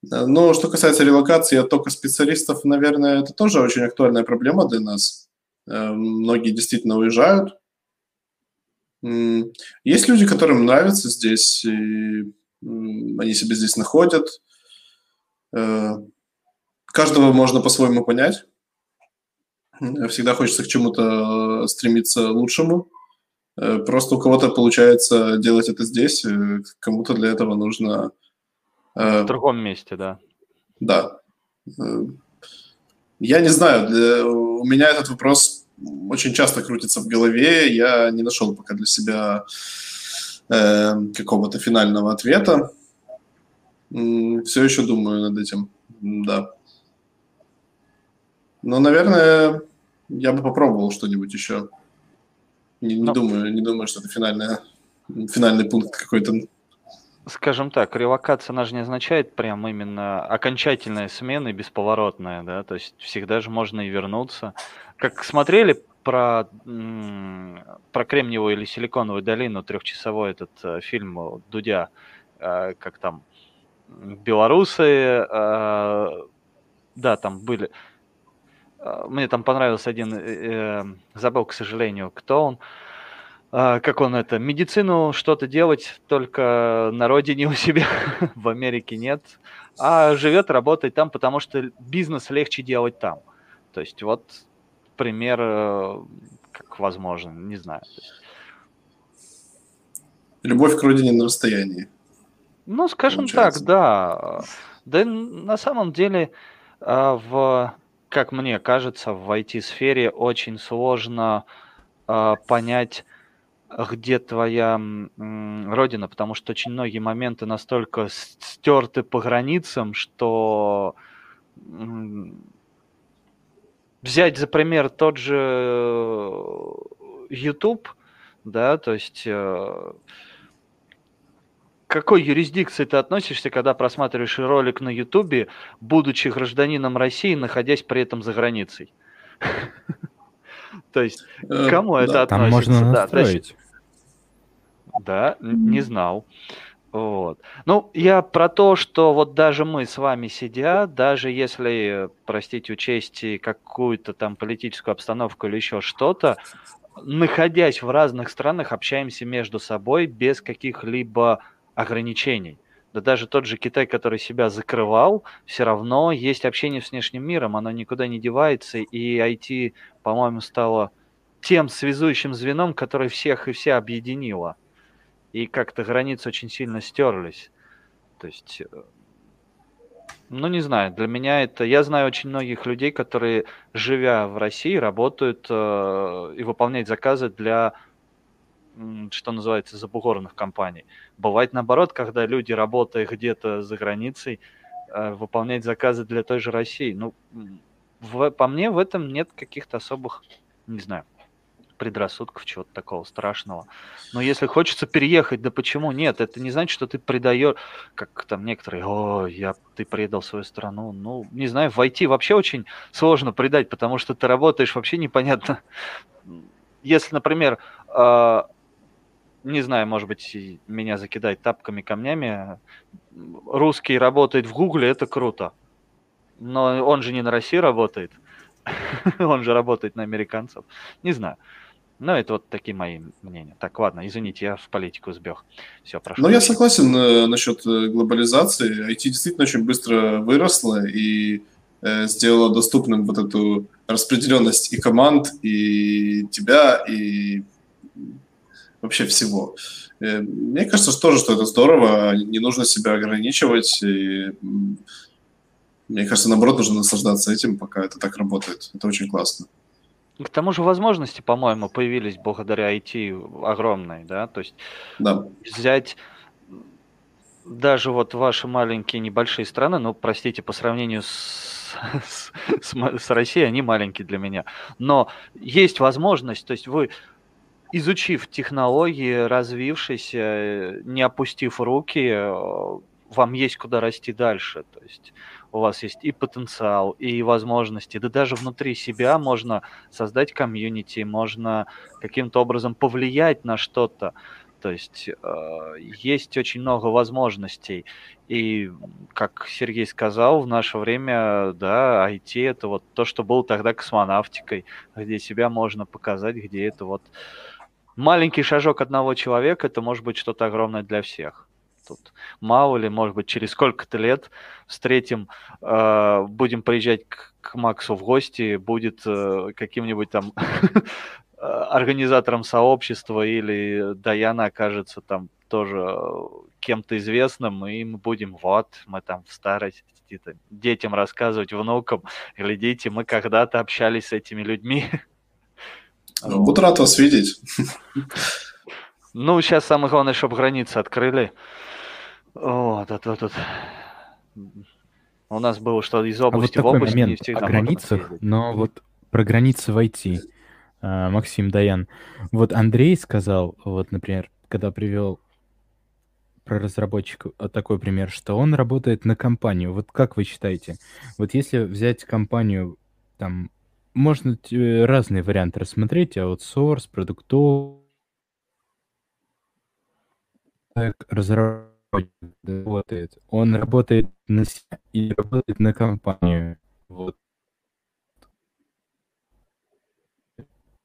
Но что касается релокации оттока специалистов, наверное, это тоже очень актуальная проблема для нас. Многие действительно уезжают, есть люди, которым нравится здесь, и они себя здесь находят. Э, каждого можно по-своему понять. Всегда хочется к чему-то стремиться лучшему. Э, просто у кого-то получается делать это здесь, э, кому-то для этого нужно... В другом месте, да. Да. Я не знаю, для... у меня этот вопрос очень часто крутится в голове. Я не нашел пока для себя э, какого-то финального ответа. Все еще думаю над этим, да. Но, наверное, я бы попробовал что-нибудь еще. Не, не, Но... думаю, не думаю, что это финальная, финальный пункт какой-то скажем так, релокация, она же не означает прям именно окончательная смена и бесповоротная, да, то есть всегда же можно и вернуться. Как смотрели про, про Кремниевую или Силиконовую долину, трехчасовой этот э, фильм Дудя, э, как там, белорусы, э, да, там были, мне там понравился один, забыл, к сожалению, кто он, а, как он это, медицину что-то делать только на родине у себя, в Америке нет, а живет, работает там, потому что бизнес легче делать там. То есть вот пример, э, как возможно, не знаю. Любовь к родине на расстоянии. Ну, скажем Получается. так, да. Да на самом деле а, в, как мне кажется, в IT-сфере очень сложно а, понять, где твоя родина, потому что очень многие моменты настолько стерты по границам, что взять за пример тот же э, YouTube, да, то есть э, к какой юрисдикции ты относишься, когда просматриваешь ролик на YouTube, будучи гражданином России, находясь при этом за границей? То есть, к э, кому это относится? Там можно настроить. Да, не знал. Вот. Ну, я про то, что вот даже мы с вами сидя, даже если, простите, учесть какую-то там политическую обстановку или еще что-то, находясь в разных странах, общаемся между собой без каких-либо ограничений. Да даже тот же Китай, который себя закрывал, все равно есть общение с внешним миром, оно никуда не девается, и IT, по-моему, стало тем связующим звеном, который всех и все объединило и как-то границы очень сильно стерлись. То есть, э, ну не знаю, для меня это... Я знаю очень многих людей, которые, живя в России, работают э, и выполняют заказы для что называется, забугорных компаний. Бывает наоборот, когда люди, работая где-то за границей, э, выполняют заказы для той же России. Ну, в, по мне в этом нет каких-то особых, не знаю, предрассудков, чего-то такого страшного. Но если хочется переехать, да почему нет? Это не значит, что ты предаешь, как там некоторые, о, я, ты предал свою страну. Ну, не знаю, в IT вообще очень сложно предать, потому что ты работаешь вообще непонятно. Если, например, э, не знаю, может быть, меня закидать тапками, камнями, русский работает в Гугле, это круто. Но он же не на России работает. он же работает на американцев. Не знаю. Ну, это вот такие мои мнения. Так, ладно, извините, я в политику сбег. Все, прошу. Ну, я согласен э, насчет э, глобализации. IT действительно очень быстро выросло и э, сделала доступным вот эту распределенность и команд, и тебя, и вообще всего. Э, мне кажется что тоже, что это здорово, не нужно себя ограничивать. И, мне кажется, наоборот, нужно наслаждаться этим, пока это так работает. Это очень классно. К тому же возможности, по-моему, появились благодаря IT огромные, да, то есть да. взять даже вот ваши маленькие небольшие страны, ну, простите, по сравнению с, с, с, с Россией, они маленькие для меня, но есть возможность, то есть вы изучив технологии, развившись, не опустив руки, вам есть куда расти дальше. То есть у вас есть и потенциал, и возможности, да даже внутри себя можно создать комьюнити, можно каким-то образом повлиять на что-то. То есть э, есть очень много возможностей. И, как Сергей сказал, в наше время, да, IT это вот то, что было тогда космонавтикой, где себя можно показать, где это вот маленький шажок одного человека, это может быть что-то огромное для всех тут мало ли, может быть, через сколько-то лет встретим, э, будем приезжать к, к Максу в гости, будет э, каким-нибудь там организатором сообщества или Даяна окажется там тоже кем-то известным, и мы будем, вот, мы там в старости детям рассказывать, внукам, глядите, мы когда-то общались с этими людьми. Буду рад вас видеть. Ну, сейчас самое главное, чтобы границы открыли. Вот, это тут. У нас было, что из области а вот в область момент о границах, но вот про границы в IT, а, Максим Даян. Вот Андрей сказал, вот, например, когда привел про разработчика такой пример, что он работает на компанию. Вот как вы считаете? Вот если взять компанию, там, можно разные варианты рассмотреть, аутсорс, продуктовый, разработчик работает? Он работает на себя и работает на компанию? Вот.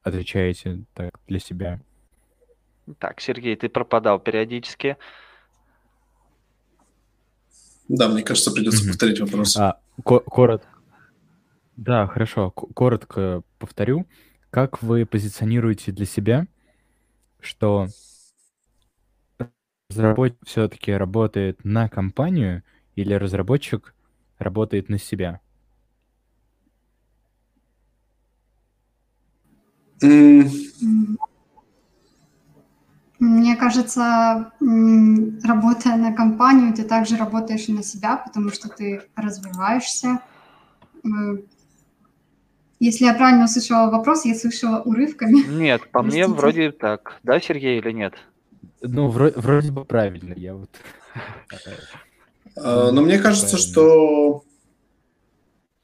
Отвечаете так для себя. Так, Сергей, ты пропадал периодически. Да, мне кажется, придется повторить вопрос. А, коротко. Да, хорошо. Коротко повторю. Как вы позиционируете для себя, что разработчик все-таки работает на компанию или разработчик работает на себя? Мне кажется, работая на компанию, ты также работаешь и на себя, потому что ты развиваешься. Если я правильно услышала вопрос, я слышала урывками. Нет, по мне вроде так. Да, Сергей, или нет? Ну, вроде, вроде бы правильно, я вот... А, но мне кажется, что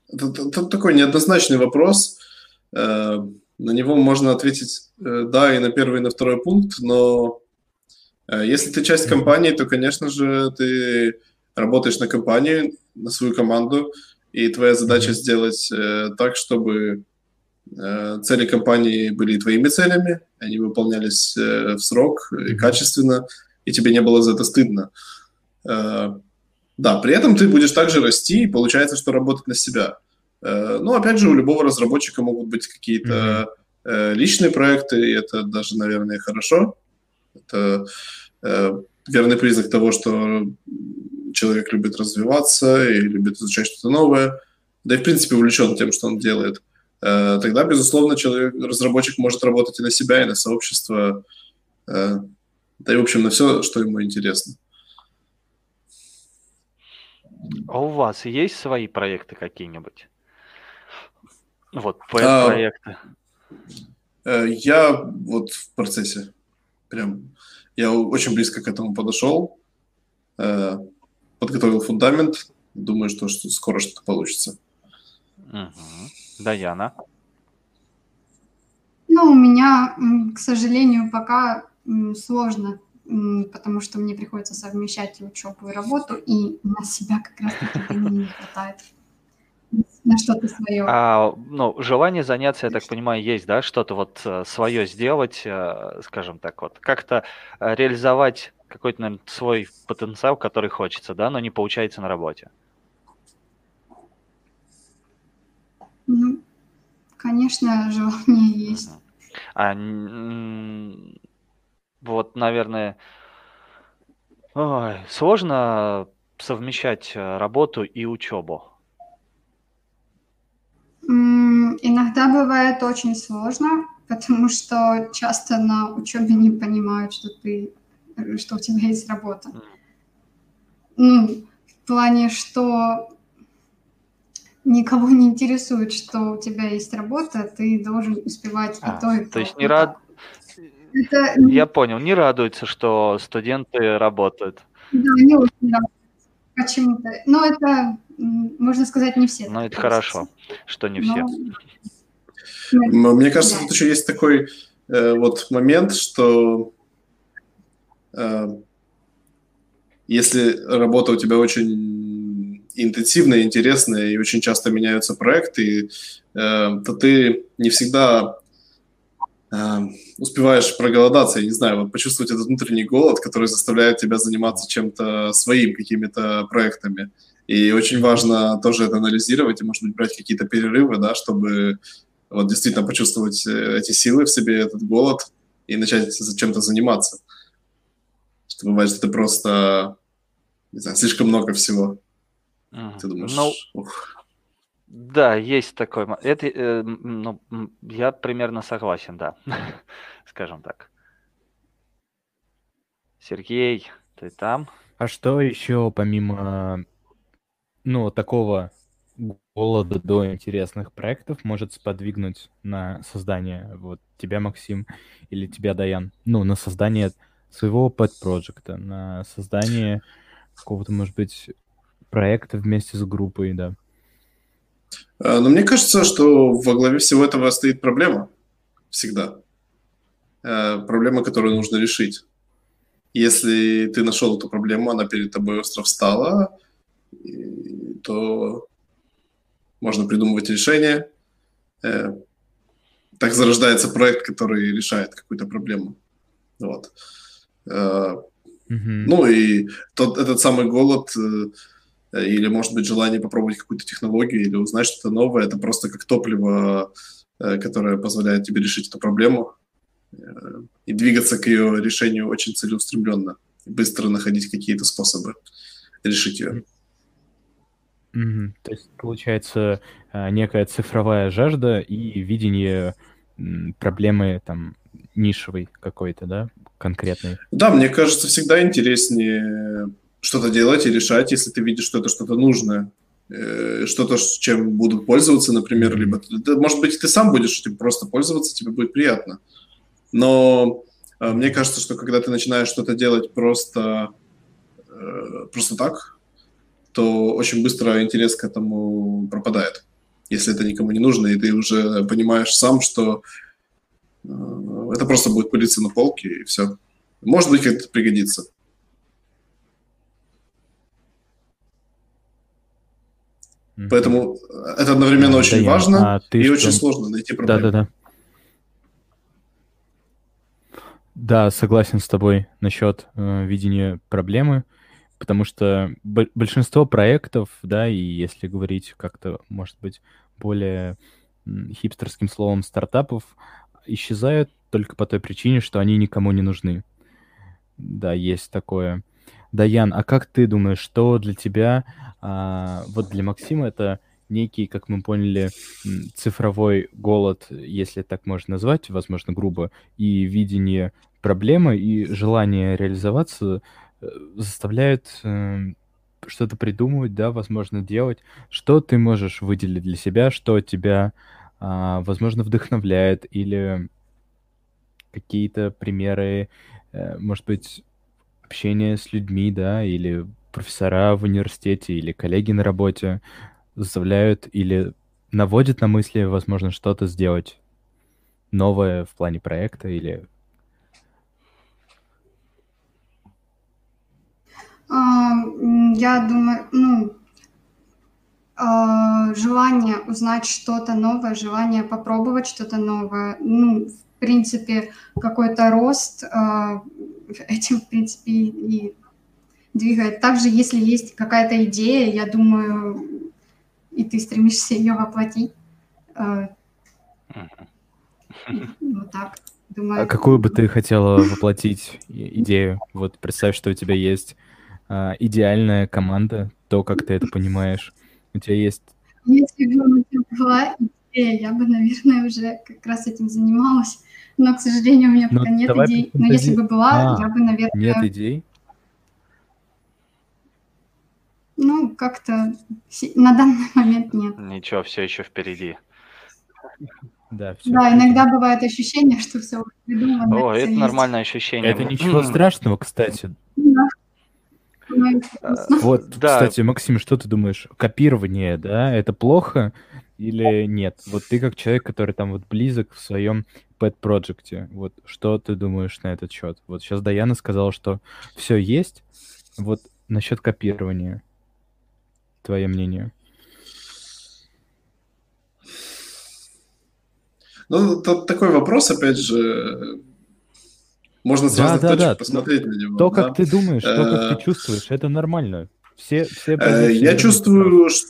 это, такой неоднозначный вопрос. Э, на него можно ответить э, да и на первый, и на второй пункт, но э, если ты часть компании, то, конечно же, ты работаешь на компанию, на свою команду, и твоя задача сделать так, чтобы Э, цели компании были твоими целями, они выполнялись э, в срок и качественно, и тебе не было за это стыдно. Э, да, при этом ты будешь также расти, и получается, что работать на себя. Ну, опять же, у любого разработчика могут быть какие-то mm-hmm. личные проекты, и это даже, наверное, хорошо. Это верный признак того, что человек любит развиваться и любит изучать что-то новое, да и, в принципе, увлечен тем, что он делает. Э, тогда, безусловно, человек, разработчик может работать и на себя, и на сообщество. да и, в общем, на все, что ему интересно. А у вас есть свои проекты какие-нибудь? Вот, проекты. А, я вот в процессе. Прям я очень близко к этому подошел, подготовил фундамент. Думаю, что, что скоро что-то получится. Угу. Даяна? Ну, у меня, к сожалению, пока сложно, потому что мне приходится совмещать и учебу, и работу, и на себя как раз-таки не хватает на что-то свое. А, ну, желание заняться, я так понимаю, есть, да, что-то вот э, свое сделать, э, скажем так, вот как-то э, реализовать какой-то, наверное, свой потенциал, который хочется, да, но не получается на работе. Ну, конечно, желание есть. А вот, наверное, ой, сложно совмещать работу и учебу. Иногда бывает очень сложно, потому что часто на учебе не понимают, что ты, что у тебя есть работа. Ну, в плане, что никого не интересует, что у тебя есть работа, ты должен успевать а, и то, и то. То есть не рад... Это... Я понял, не радуется, что студенты работают. Да, не очень радуются почему-то. Но это можно сказать, не все. Ну, это хорошо, что не все. Но... Мне кажется, да. тут еще есть такой э, вот момент, что э, если работа у тебя очень интенсивная, интересная, и очень часто меняются проекты, э, то ты не всегда э, успеваешь проголодаться, я не знаю, вот почувствовать этот внутренний голод, который заставляет тебя заниматься чем-то своим, какими-то проектами. И очень важно тоже это анализировать и, может быть, брать какие-то перерывы, да, чтобы вот действительно почувствовать э, эти силы в себе, этот голод, и начать чем-то заниматься. Что бывает, что ты просто, не знаю, слишком много всего. Mm. Ты думаешь, ну, ух. Да, есть такой. Это, э, ну, я примерно согласен, да, скажем так. Сергей, ты там? А что еще помимо ну, такого голода до интересных проектов может сподвигнуть на создание вот тебя, Максим, или тебя, Даян, ну, на создание своего pet проекта на создание какого-то, может быть, проекта вместе с группой, да. А, но мне кажется, что во главе всего этого стоит проблема. Всегда. А, проблема, которую нужно решить. Если ты нашел эту проблему, она перед тобой остро встала, то можно придумывать решения. Э, так зарождается проект, который решает какую-то проблему. Вот. Mm-hmm. Ну и тот, этот самый голод э, или, может быть, желание попробовать какую-то технологию или узнать что-то новое, это просто как топливо, которое позволяет тебе решить эту проблему и двигаться к ее решению очень целеустремленно, быстро находить какие-то способы решить ее. Мгм. То есть получается, некая цифровая жажда и видение, проблемы там нишевой какой-то, да, конкретной? Да, мне кажется, всегда интереснее что-то делать и решать, если ты видишь, что это что-то нужное, э, что-то, чем будут пользоваться, например, либо может быть, ты сам будешь этим просто пользоваться, тебе будет приятно. Но э, мне кажется, что когда ты начинаешь что-то делать просто, э, просто так, то очень быстро интерес к этому пропадает, если это никому не нужно, и ты уже понимаешь сам, что это просто будет пылиться на полке, и все. Может быть, как-то пригодится. Поэтому это одновременно а, очень да, важно а и что... очень сложно найти проблему. Да, да, да. Да, согласен с тобой насчет э, видения проблемы потому что большинство проектов, да, и если говорить как-то, может быть, более хипстерским словом стартапов, исчезают только по той причине, что они никому не нужны. Да, есть такое. Даян, а как ты думаешь, что для тебя, а, вот для Максима это некий, как мы поняли, цифровой голод, если так можно назвать, возможно, грубо, и видение проблемы, и желание реализоваться э, заставляют э, что-то придумывать, да, возможно, делать. Что ты можешь выделить для себя, что тебя, возможно, вдохновляет, или какие-то примеры, э, может быть, общения с людьми, да, или профессора в университете, или коллеги на работе заставляют или наводят на мысли, возможно, что-то сделать новое в плане проекта или Я думаю, ну, а, желание узнать что-то новое, желание попробовать что-то новое, ну, в принципе, какой-то рост а, этим, в принципе, и двигает. Также, если есть какая-то идея, я думаю, и ты стремишься ее воплотить, а, вот так. Думаю, а какую бы ты хотела воплотить идею? Вот представь, что у тебя есть идеальная команда, то, как ты это понимаешь. У тебя есть... Если бы у меня была идея, я бы, наверное, уже как раз этим занималась. Но, к сожалению, у меня ну, пока нет идей. Но если бы была, а, я бы, наверное... Нет идей? Ну, как-то на данный момент нет. Ничего, все еще впереди. Да, все да иногда бывает ощущение, что все придумано. О, это есть. нормальное ощущение. Это ничего страшного, кстати. Да. А, вот, да. кстати, Максим, что ты думаешь? Копирование, да, это плохо или нет? Вот ты как человек, который там вот близок в своем pet проекте вот что ты думаешь на этот счет? Вот сейчас Даяна сказала, что все есть. Вот насчет копирования, твое мнение? Ну, тут такой вопрос, опять же, можно с да, разных да, точек да. посмотреть на него. То, да? как ты думаешь, то, как ты э, чувствуешь, это нормально. Все, все э, Я чувствую, что,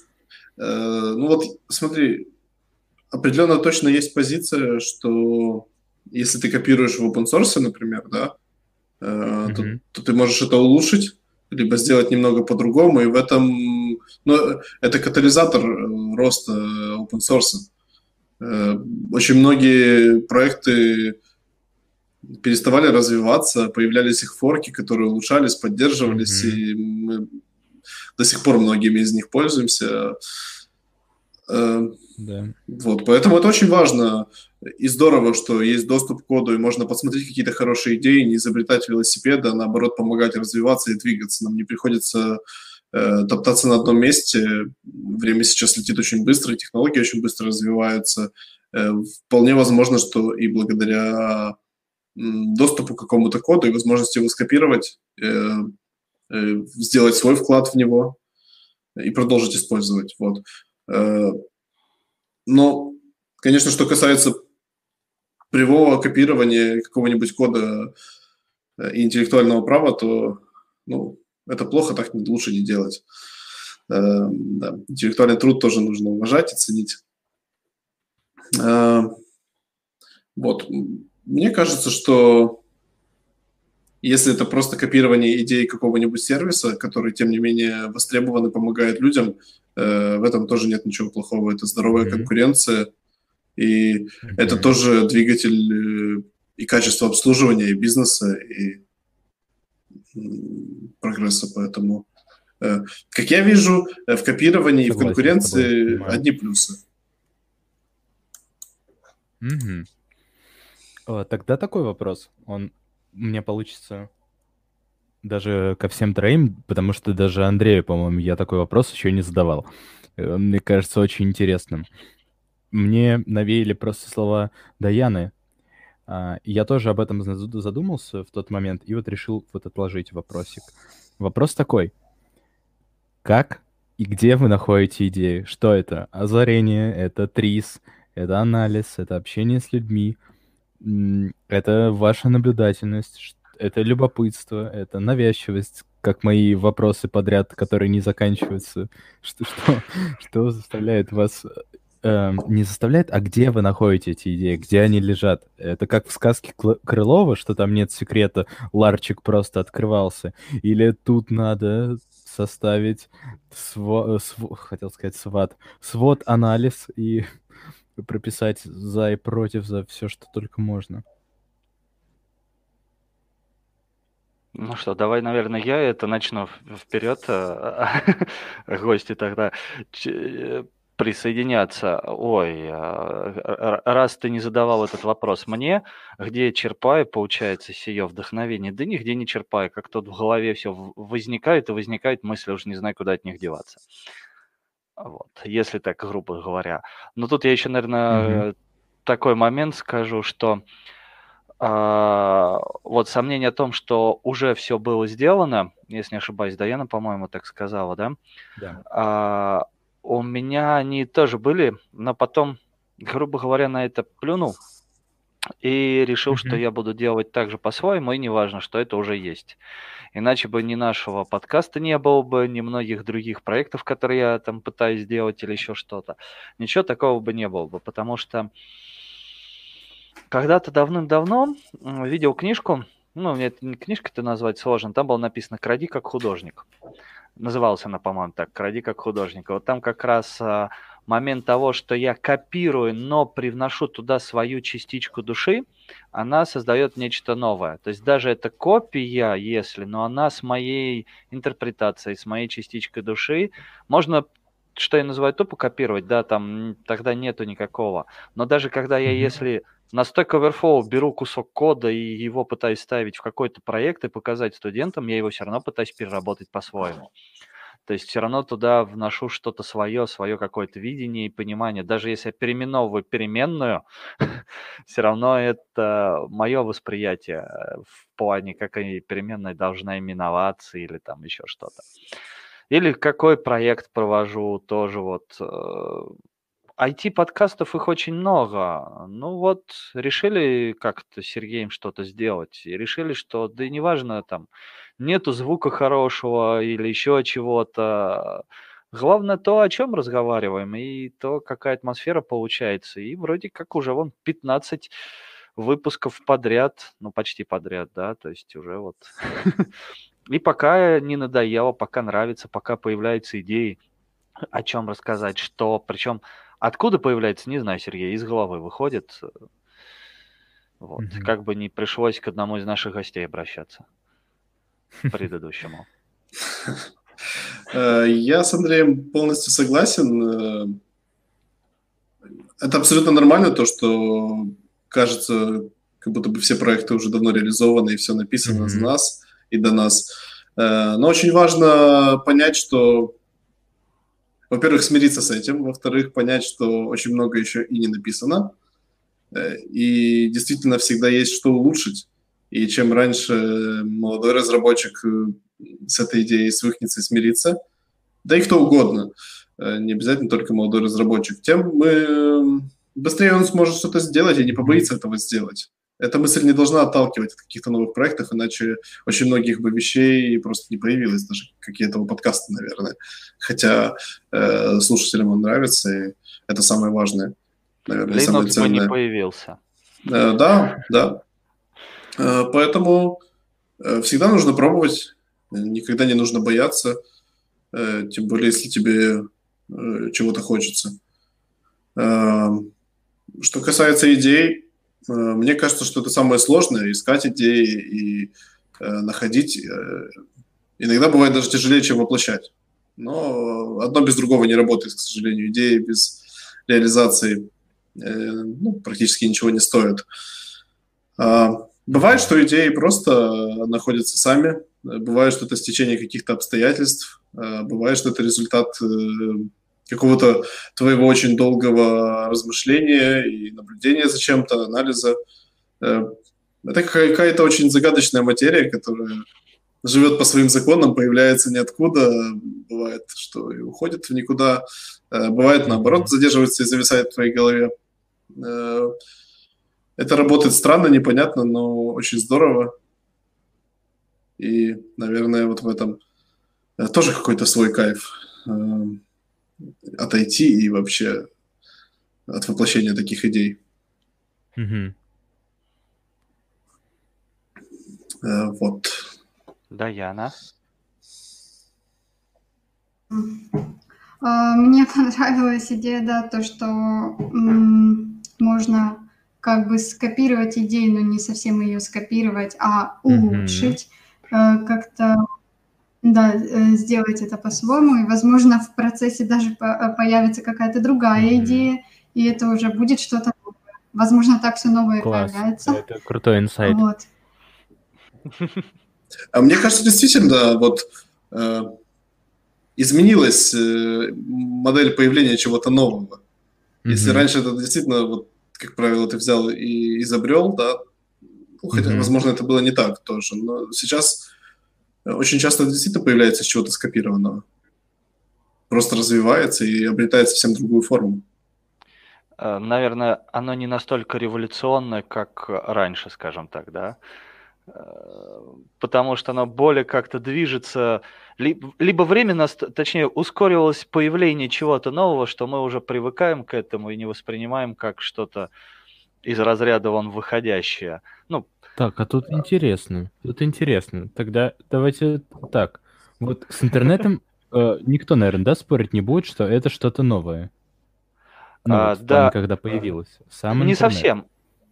э, ну вот смотри, определенно точно есть позиция, что если ты копируешь в open source, например, да, mm-hmm. то, то ты можешь это улучшить, либо сделать немного по-другому, и в этом, ну, это катализатор роста open source. Очень многие проекты переставали развиваться, появлялись их форки, которые улучшались, поддерживались, mm-hmm. и мы до сих пор многими из них пользуемся. Э, да. Вот, поэтому это очень важно и здорово, что есть доступ к коду, и можно посмотреть какие-то хорошие идеи, не изобретать велосипеда, а наоборот помогать развиваться и двигаться. Нам не приходится э, топтаться на одном месте. Время сейчас летит очень быстро, технологии очень быстро развиваются. Э, вполне возможно, что и благодаря доступу к какому-то коду и возможности его скопировать, э, э, сделать свой вклад в него и продолжить использовать. Вот. Э, но, конечно, что касается прямого копирования какого-нибудь кода и интеллектуального права, то ну, это плохо, так лучше не делать. Да. Интеллектуальный труд тоже нужно уважать и ценить. Вот. Мне кажется, что если это просто копирование идей какого-нибудь сервиса, который, тем не менее, востребован и помогает людям, э, в этом тоже нет ничего плохого. Это здоровая mm-hmm. конкуренция, и mm-hmm. это тоже двигатель э, и качества обслуживания, и бизнеса, и прогресса. Поэтому, э, как я вижу, э, в копировании Согласен и в конкуренции одни плюсы. Mm-hmm. Тогда такой вопрос. Он меня получится даже ко всем троим, потому что даже Андрею, по-моему, я такой вопрос еще не задавал. Э, мне кажется, очень интересным. Мне навеяли просто слова Даяны. А, я тоже об этом задумался в тот момент и вот решил вот отложить вопросик. Вопрос такой. Как и где вы находите идеи? Что это? Озарение, это ТРИС, это анализ, это общение с людьми — это ваша наблюдательность, это любопытство, это навязчивость, как мои вопросы подряд, которые не заканчиваются. Что, что, что заставляет вас... Э, не заставляет, а где вы находите эти идеи, где они лежат? Это как в сказке Крылова, что там нет секрета, ларчик просто открывался. Или тут надо составить сво, сво, хотел сказать сват, свод анализ и прописать за и против за все, что только можно. Ну что, давай, наверное, я это начну вперед, э, гости тогда э, присоединяться. Ой, а, раз ты не задавал этот вопрос мне, где черпаю, получается, сие вдохновение? Да нигде не черпаю, как тут в голове все возникает и возникает мысль, уже не знаю, куда от них деваться. Вот, если так грубо говоря. Но тут я еще, наверное, mm-hmm. такой момент скажу, что а, вот сомнение о том, что уже все было сделано, если не ошибаюсь, Даяна, по-моему, так сказала, да? Да. А, у меня они тоже были, но потом, грубо говоря, на это плюнул и решил, mm-hmm. что я буду делать так же по-своему, и неважно, что это уже есть. Иначе бы ни нашего подкаста не было бы, ни многих других проектов, которые я там пытаюсь сделать или еще что-то. Ничего такого бы не было бы, потому что когда-то давным-давно видел книжку, ну, мне это не книжка-то назвать сложно, там было написано «Кради как художник». Называлась она, по-моему, так «Кради как художник». Вот там как раз а, момент того, что я копирую, но привношу туда свою частичку души, она создает нечто новое. То есть даже это копия, если, но она с моей интерпретацией, с моей частичкой души, можно что я называю тупо копировать, да, там тогда нету никакого. Но даже когда я, если на Stack Overflow беру кусок кода и его пытаюсь ставить в какой-то проект и показать студентам, я его все равно пытаюсь переработать по-своему. То есть все равно туда вношу что-то свое, свое какое-то видение и понимание. Даже если я переименовываю переменную, все равно это мое восприятие э, в плане, как они переменная должна именоваться или там еще что-то. Или какой проект провожу, тоже вот IT-подкастов их очень много. Ну вот, решили как-то с Сергеем что-то сделать. И решили, что да и неважно, там, нету звука хорошего или еще чего-то. Главное то, о чем разговариваем, и то, какая атмосфера получается. И вроде как уже вон 15 выпусков подряд, ну почти подряд, да, то есть уже вот. И пока не надоело, пока нравится, пока появляются идеи, о чем рассказать, что, причем Откуда появляется, не знаю, Сергей, из головы выходит. Вот. Как бы не пришлось к одному из наших гостей обращаться. Предыдущему. Э, я с Андреем полностью согласен. Э, это абсолютно нормально, то, что кажется, как будто бы все проекты уже давно реализованы и все написано mm-hmm. за нас и до нас. Э, но очень важно понять, что во-первых, смириться с этим, во-вторых, понять, что очень много еще и не написано, и действительно всегда есть что улучшить. И чем раньше молодой разработчик э, с этой идеей свыкнется и смирится, да и кто угодно, э, не обязательно только молодой разработчик, тем мы быстрее он сможет что-то сделать и не побоится этого сделать эта мысль не должна отталкивать от каких-то новых проектов, иначе очень многих бы вещей просто не появилось, даже как и этого подкаста, наверное. Хотя э, слушателям он нравится, и это самое важное, наверное, Linux самое ценное. бы не появился. Э, да, да. Э, поэтому э, всегда нужно пробовать, никогда не нужно бояться, э, тем более, если тебе чего-то хочется. Что касается идей, мне кажется, что это самое сложное – искать идеи и находить. Иногда бывает даже тяжелее, чем воплощать. Но одно без другого не работает, к сожалению. Идеи без реализации ну, практически ничего не стоят. Бывает, что идеи просто находятся сами. Бывает, что это стечение каких-то обстоятельств. А, бывает, что это результат э, какого-то твоего очень долгого размышления и наблюдения за чем-то, анализа. Э, это какая-то очень загадочная материя, которая живет по своим законам, появляется ниоткуда, бывает, что и уходит в никуда, э, бывает, наоборот, задерживается и зависает в твоей голове. Э, это работает странно, непонятно, но очень здорово. И, наверное, вот в этом тоже какой-то свой кайф отойти и вообще от воплощения таких идей. Угу. Вот. Даяна. А, мне понравилась идея, да, то, что м, можно как бы скопировать идею, но не совсем ее скопировать, а улучшить, э, как-то, да, э, сделать это по-своему. И, возможно, в процессе даже по- появится какая-то другая Мгм. идея, и это уже будет что-то новое. Возможно, так все новое Класс. появляется. Это крутой инсайт. Вот. А мне кажется, действительно, вот э, изменилась э, модель появления чего-то нового. Если Мгм. раньше это действительно, вот, как правило, ты взял и изобрел, да, ну, хотя, Мгм. возможно, это было не так тоже, но сейчас э, очень часто действительно появляется из чего-то скопированного. Просто развивается и обретает совсем другую форму. Э, Наверное, оно не настолько революционное, как раньше, скажем так, да? Э, Потому что оно более как-то движется, ли- либо временно, точнее, ускорилось появление чего-то нового, что мы уже привыкаем к этому и не воспринимаем как что-то из разряда вон выходящее. Ну, Так, а тут интересно. Тут интересно. Тогда давайте так. Вот с интернетом э, никто, наверное, да, спорить не будет, что это что-то новое. Ну, А, вот плане, да. когда появилось. Сам не интернет. совсем.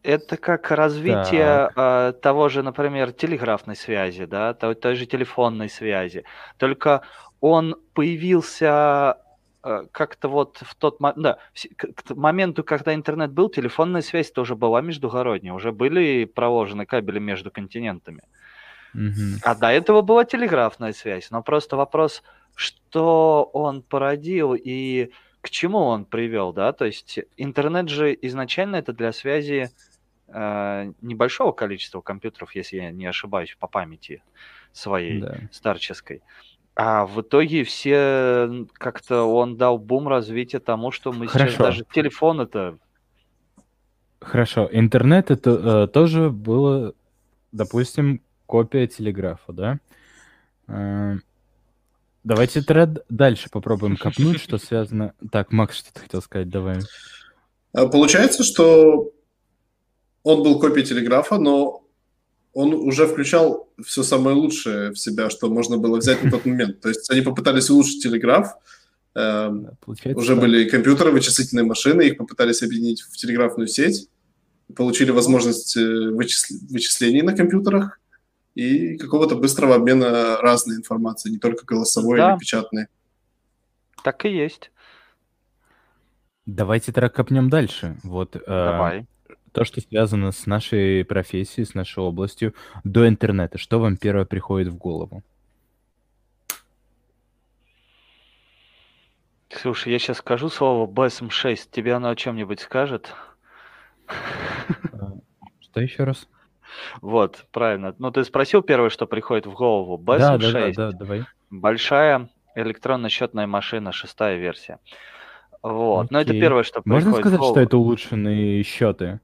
Это как развитие э, того же, например, телеграфной связи, да, той, той же телефонной связи. Только он появился э, как-то вот в тот момент, да, к, моменту, когда интернет был, телефонная связь тоже была междугородняя, уже были проложены кабели между континентами. Мгм. А до этого была телеграфная связь. Но просто вопрос, что он породил и к чему он привел, да? То есть интернет же изначально это для связи э, небольшого количества компьютеров, если я не ошибаюсь, по памяти своей Да. старческой. А в итоге все как-то он дал бум развития тому, что мы сейчас Хорошо. даже телефон это Хорошо. Интернет это э, тоже было, допустим, копия телеграфа, да? Э, давайте тогда д- дальше попробуем копнуть, что связано... Так, Макс, что ты хотел сказать? Давай. А Получается, что он был копией телеграфа, но он уже включал все самое лучшее в себя, что можно было взять на тот момент. То есть они попытались улучшить телеграф, эм, Получается, уже так. были компьютеры, вычислительные машины, их попытались объединить в телеграфную сеть, получили возможность э, вычис- вычислений на компьютерах и какого-то быстрого обмена разной информации, не только голосовой Да. или печатной. так и есть. Давайте тогда копнем дальше. Вот э, Давай. то, что связано с нашей профессией, с нашей областью, до интернета. Что вам первое приходит в голову? Слушай, я сейчас скажу слово BSM6, тебе оно о чем-нибудь скажет? Э, Что еще раз? Вот, правильно. Ну, ты спросил первое, что приходит в голову. Да, BSM6. да, да, да, давай. Большая электронно-счетная машина, шестая версия. Вот. Но это Окей. первое, что приходит Можно в сказать, голову. что это улучшенные счеты?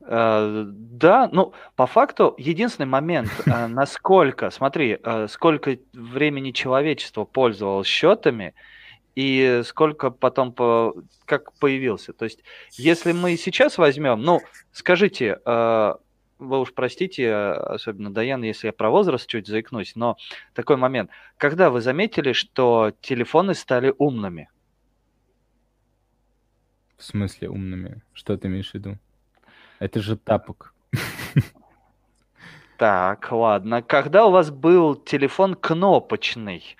Э, Да, ну, по факту, единственный момент, э, насколько, смотри, э, сколько времени человечество пользовалось счетами, и сколько потом, по- как появился. То есть, если мы сейчас возьмем, ну, скажите, вы уж простите, э, особенно Даян, если я про возраст чуть заикнусь, но такой момент. Когда вы заметили, что телефоны стали умными? В смысле умными? Что ты имеешь в виду? Это же тапок. Так, ладно. Когда у вас был телефон кнопочный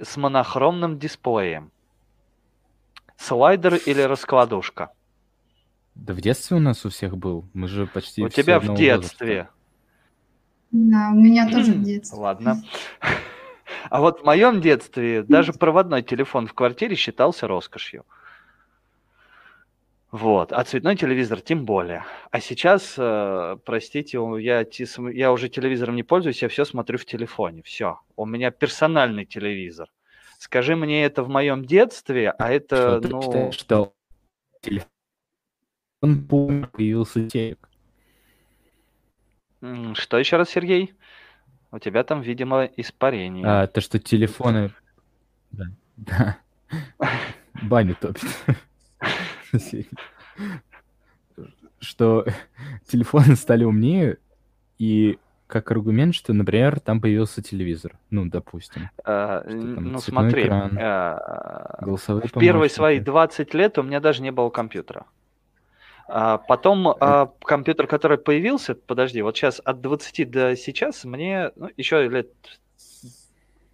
с монохромным дисплеем? Слайдер или раскладушка? Да в детстве у нас у всех был. Мы же почти У все тебя в детстве. возраста. Да, у меня тоже в детстве. Ладно. А вот в моем детстве даже проводной телефон в квартире считался роскошью. Вот, а цветной телевизор тем более. А сейчас, э, простите, я, я уже телевизором не пользуюсь, я все смотрю в телефоне. Все, у меня персональный телевизор. Скажи мне это в моем детстве, а это, Что ты ну, считаешь, что телефон помер, появился телек? что еще раз, Сергей? У тебя там, видимо, испарение. А, то, что телефоны... Да. да. Баню топит. Что телефоны стали умнее, и как аргумент, что, например, там появился телевизор, ну, допустим. А, ну, смотри, экран, а, в первые свои 20 лет у меня даже не было компьютера. А потом а, компьютер, который появился, подожди, вот сейчас от 20 до сейчас мне ну, еще лет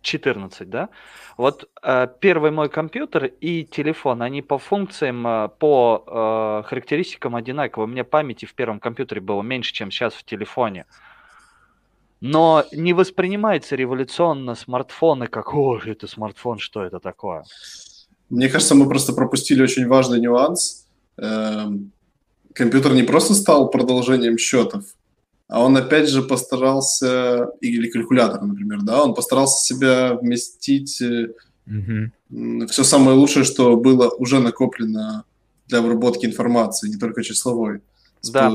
14, да? Вот э, первый мой компьютер и телефон, они по функциям, по характеристикам одинаковые. У меня памяти в первом компьютере было меньше, чем сейчас в телефоне. Но не воспринимается революционно смартфоны как «О, это смартфон, что это такое?» Мне кажется, мы просто пропустили очень важный нюанс. Эм, компьютер не просто стал продолжением счетов, а он опять же постарался, или калькулятор, например, да, он постарался себя вместить mm-hmm. все самое лучшее, что было уже накоплено для обработки информации, не только числовой. Да.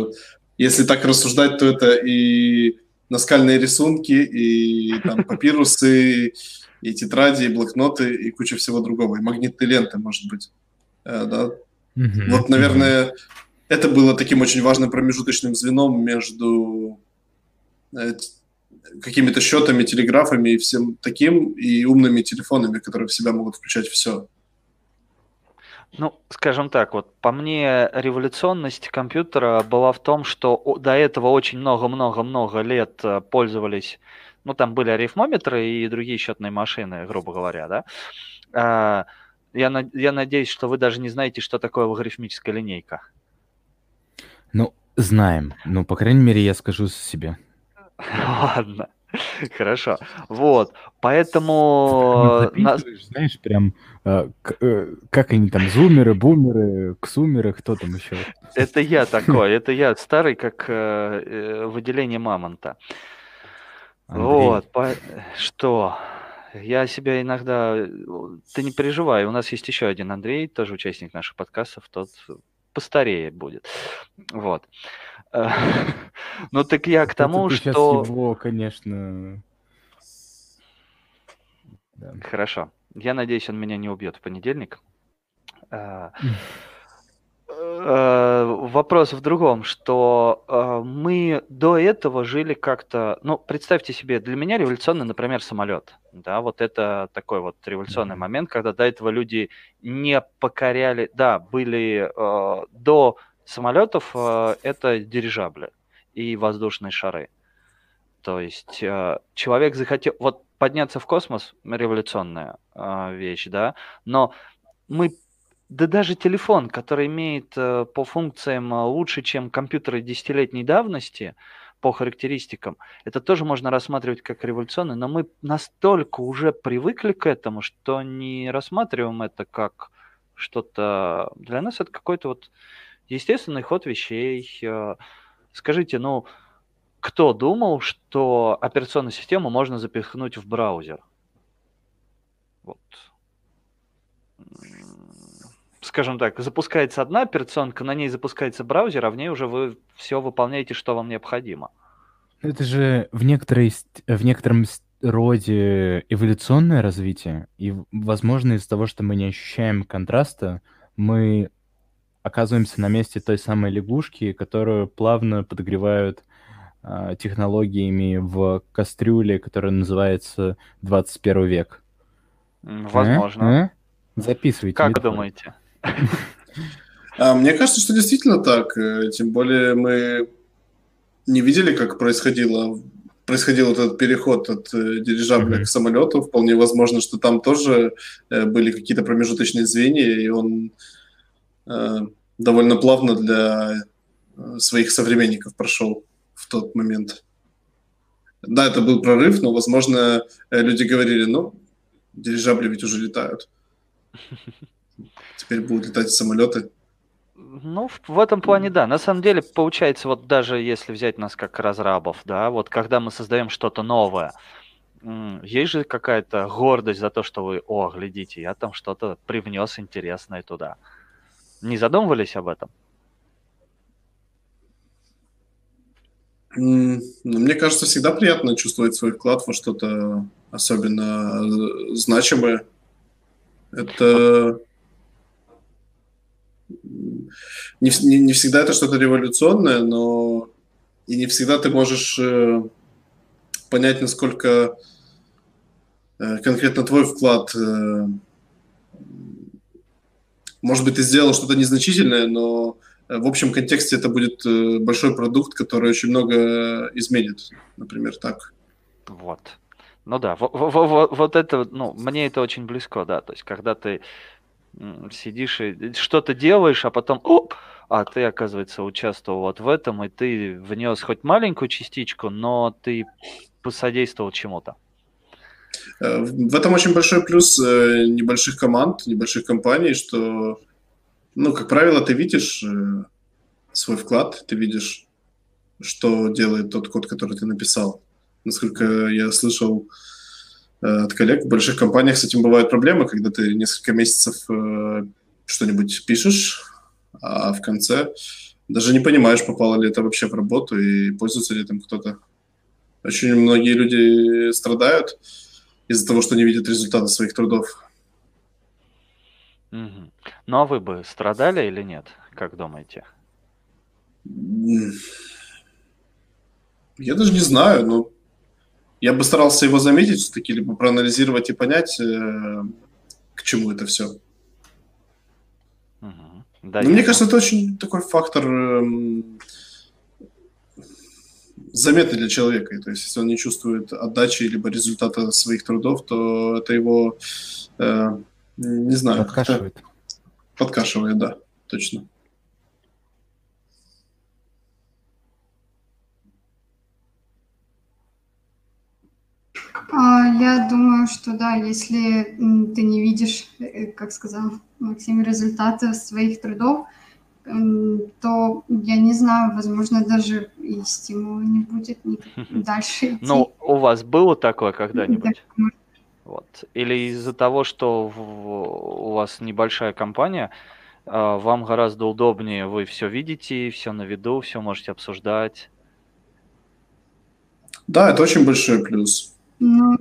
Если так рассуждать, то это и наскальные рисунки, и там папирусы, и тетради, и блокноты, и куча всего другого, и магнитные ленты, может быть. Э, да? Mm-hmm. Вот, наверное, это было таким очень важным промежуточным звеном между э, какими-то счетами, телеграфами и всем таким, и умными телефонами, которые в себя могут включать все. Ну, скажем так, вот по мне революционность компьютера была в том, что до этого очень много-много-много лет э, пользовались, ну, там были арифмометры и другие счетные машины, грубо говоря, да. А, я, я надеюсь, что вы даже не знаете, что такое логарифмическая линейка. Ну, знаем. Ну, по крайней мере, я скажу себе. Ладно. Хорошо. Вот. Поэтому... Знаешь, прям э, э, как они там, зумеры, бумеры, ксумеры, кто там еще? Это я такой, это я старый, как э, выделение мамонта. Вот. Что? Я себя иногда... Ты не переживай, у нас есть еще один Андрей, тоже участник наших подкастов, тот постарее будет. Вот. Ну так я к тому, что... его, конечно... Хорошо. Я надеюсь, он меня не убьет в понедельник. Э, вопрос в другом, что э, мы до этого жили как-то, ну, представьте себе, для меня революционный, например, самолет, да, вот это такой вот революционный mm-hmm. момент, когда до этого люди не покоряли, да, были э, до самолетов э, это дирижабли и воздушные шары, то есть э, человек захотел, вот подняться в космос революционная э, вещь, да, но мы да даже телефон, который имеет э, по функциям э, лучше, чем компьютеры десятилетней давности, по характеристикам, это тоже можно рассматривать как революционный, но мы настолько уже привыкли к этому, что не рассматриваем это как что-то... Для нас это какой-то вот естественный ход вещей. Э. Скажите, ну, кто думал, что операционную систему можно запихнуть в браузер? Вот скажем так, запускается одна операционка, на ней запускается браузер, а в ней уже вы все выполняете, что вам необходимо. Это же в, некоторой, в некотором роде эволюционное развитие, и, возможно, из-за того, что мы не ощущаем контраста, мы оказываемся на месте той самой лягушки, которую плавно подогревают э, технологиями в кастрюле, которая называется 21 век. Возможно. А? А? Записывайте. Как думаете? А, мне кажется, что действительно так. Э, тем более мы не видели, как происходило происходил вот этот переход от э, дирижабля mm-hmm. к самолету. Вполне возможно, что там тоже э, были какие-то промежуточные звенья, и он довольно плавно для своих современников прошел в тот момент. Да, это был прорыв, но, возможно, люди говорили, ну, дирижабли ведь уже летают. Теперь будут летать самолеты. Ну, в, этом плане, да. На самом деле, получается, вот даже если взять нас как разрабов, да, вот когда мы создаем что-то новое, есть же какая-то гордость за то, что вы, о, глядите, я там что-то привнес интересное туда. Не задумывались об этом? Ну, мне кажется, всегда приятно чувствовать свой вклад во что-то особенно э, значимое. Это не, не, не всегда это что-то революционное, но и не всегда ты можешь э, понять, насколько э, конкретно твой вклад. Э, может быть, ты сделал что-то незначительное, но в общем контексте это будет большой продукт, который очень много изменит, например, так. Вот. Ну да, вот, вот, вот это, ну, мне это очень близко, да. То есть, когда ты сидишь и что-то делаешь, а потом, оп, а ты, оказывается, участвовал вот в этом, и ты внес хоть маленькую частичку, но ты посодействовал чему-то. Э, в этом очень большой плюс э, небольших команд, небольших компаний, что, ну, как правило, ты видишь э, свой вклад, ты видишь, что делает тот код, который ты написал. Насколько я слышал, от коллег. В больших компаниях с этим бывают проблемы, когда ты несколько месяцев э, что-нибудь пишешь, а в конце даже не понимаешь, попало ли это вообще в работу и пользуется ли этим кто-то. Очень многие люди страдают из-за того, что не видят результата своих трудов. Угу. Ну а вы бы страдали или нет, как думаете? Я даже не знаю, но я бы старался его заметить все-таки, либо проанализировать и понять, э, к чему это все. Угу. Да, Но мне кажется, это очень такой фактор э, заметный для человека. То есть, если он не чувствует отдачи либо результата своих трудов, то это его, э, не знаю, подкашивает. Подкашивает, да, точно. Я думаю, что да, если ты не видишь, э, как сказал Максим, результаты своих трудов, то, я не знаю, возможно, даже и стимула не будет дальше идти. Ну, у вас было такое когда-нибудь? Вот. Или из-за того, что у вас небольшая компания, а, вам гораздо удобнее, вы все видите, все на виду, все можете обсуждать. Да, это очень большой плюс. Ну,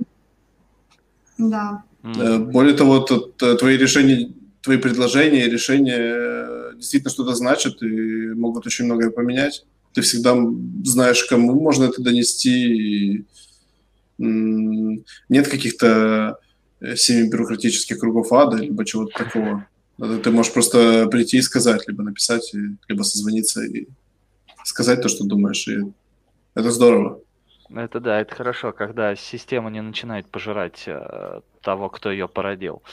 да. Э, более того, тут э, твои решения, твои предложения, решения э, действительно что-то значат и могут очень многое поменять. Ты всегда знаешь, кому можно это донести. И нет каких-то семи-бюрократических кругов ада, либо чего-то такого. Ты можешь просто прийти и сказать, либо написать, либо созвониться и сказать то, что думаешь. И это здорово. Это да, это хорошо, когда система не начинает пожирать э, того, кто ее породил.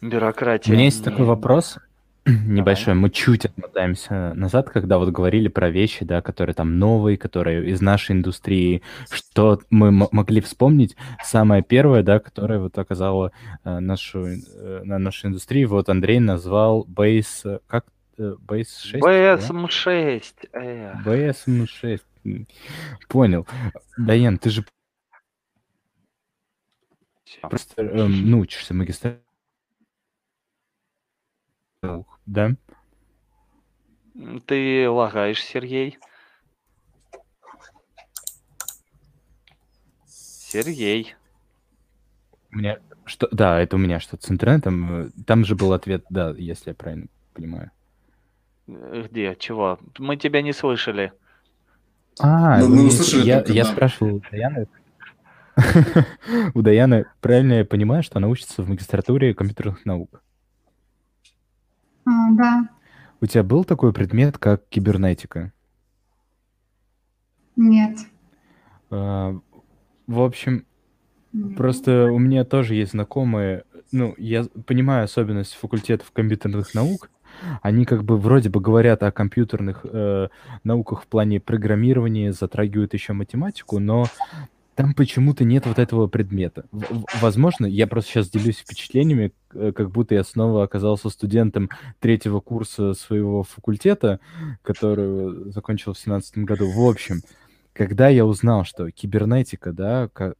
Бюрократия. У меня есть такой вопрос небольшой. Мы чуть отмотаемся назад, когда вот говорили про вещи, да, которые там новые, которые из нашей индустрии. Что мы могли вспомнить? Самое первое, да, которое вот оказало э, нашу, э, на нашей индустрии, вот Андрей назвал Base, как Base 6? BSM6. Да? BSM6. Понял. Даян, ты же просто эм, ну, учишься магистратуре. Да? Ты лагаешь, Сергей. Сергей. У меня что? Да, это у меня что-то с интернетом. Там же был ответ, да, если я правильно понимаю. Где? Чего? Мы тебя не слышали. А, ну, мы услышали я, я спрашивал у Даяны. у Даяны, правильно я понимаю, что она учится в магистратуре компьютерных наук? А, да. У тебя был такой предмет, как кибернетика? Нет. А, в общем, Нет. просто у меня тоже есть знакомые, ну, я понимаю особенность факультетов компьютерных наук, они как бы вроде бы говорят о компьютерных э, науках в плане программирования, затрагивают еще математику, но там почему-то нет вот этого предмета. Возможно, я просто сейчас делюсь впечатлениями, э, как будто я снова оказался студентом третьего курса своего факультета, который закончил в семнадцатом году. В общем, когда я узнал, что кибернетика, да, как,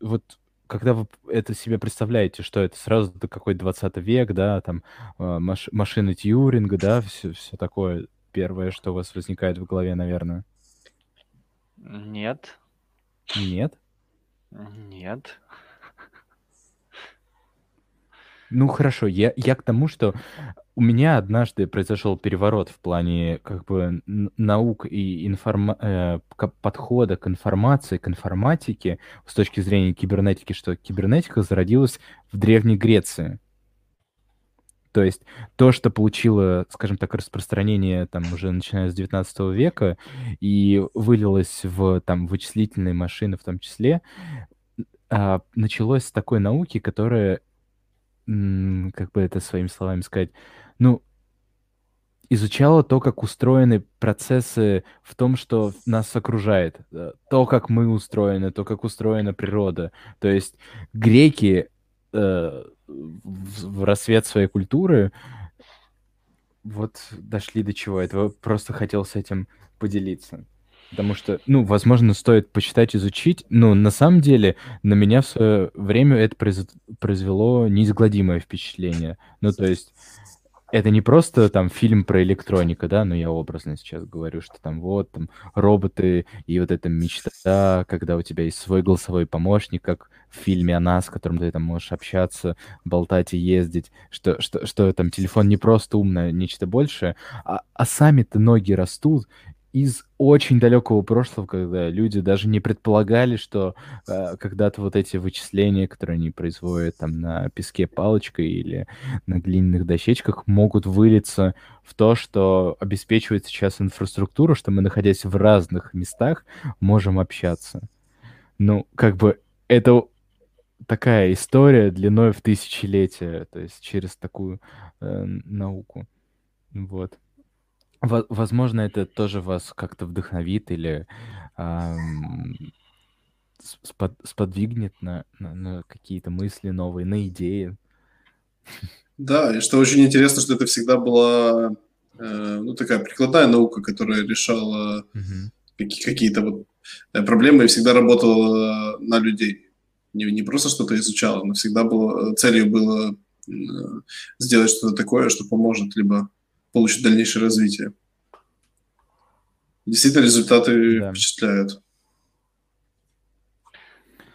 вот когда вы это себе представляете, что это сразу какой 20 век, да, там а, маш машины Тьюринга, да, все, все такое первое, что у вас возникает в голове, наверное? Нет. Нет? Нет. Ну хорошо, я, я к тому, что у меня однажды произошел переворот в плане как бы наук и информа э, подхода к информации, к информатике с точки зрения кибернетики, что кибернетика зародилась в Древней Греции. То есть то, что получило, скажем так, распространение там уже начиная с 19 века и вылилось в там вычислительные машины в том числе, а, началось с такой науки, которая, как бы это своими словами сказать, ну, изучала то, как устроены процессы в том, что нас окружает, э, то, как мы устроены, то, как устроена природа. То есть греки э, в рассвет своей культуры вот дошли до чего. Это просто хотел с этим поделиться. Потому что, ну, возможно, стоит почитать, изучить. Но на самом деле на меня в свое время это произвело неизгладимое впечатление. Ну, то есть это не просто там фильм про электроника, да, но я образно сейчас говорю, что там вот там роботы и вот эта мечта, когда у тебя есть свой голосовой помощник, как в фильме о нас, с которым ты там можешь общаться, болтать и ездить, что, что, что там телефон не просто умное, нечто большее, а, а сами-то ноги растут, из очень далекого прошлого, когда люди даже не предполагали, что э, когда-то вот эти вычисления, которые они производят там на песке палочкой или на глиняных дощечках, могут вылиться в то, что обеспечивает сейчас инфраструктуру, что мы, находясь в разных местах, можем общаться. Ну, как бы это такая история длиной в тысячелетия, то есть через такую э, науку. Вот. Возможно, это тоже вас как-то вдохновит или спод- сподвигнет на, на, на какие-то мысли новые, на идеи. Да, и что очень интересно, что это всегда была э, ну, такая прикладная наука, которая решала угу. какие- какие-то вот э, проблемы и всегда работала на людей. Не, не просто что-то изучала, но всегда было, целью было э, сделать что-то такое, что поможет либо получит дальнейшее развитие. Действительно, результаты да. впечатляют.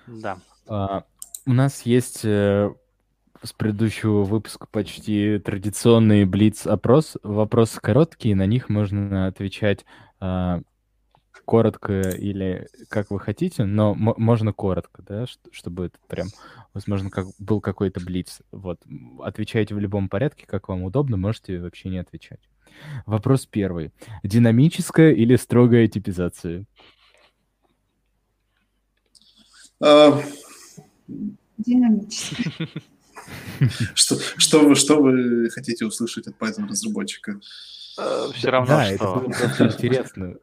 Да. А, у нас есть э, с предыдущего выпуска почти традиционный блиц-опрос. Вопросы короткие, на них можно отвечать а, коротко или как вы хотите, но можно коротко, да, чтобы это прям, возможно, как был какой-то блиц. Вот, отвечайте в любом порядке, как вам удобно, можете вообще не отвечать. Вопрос первый. Динамическая или строгая типизация? А... Динамическая. Что, что, вы, что вы хотите услышать от Python разработчика? Э, Все равно, да, что... это было просто интересно.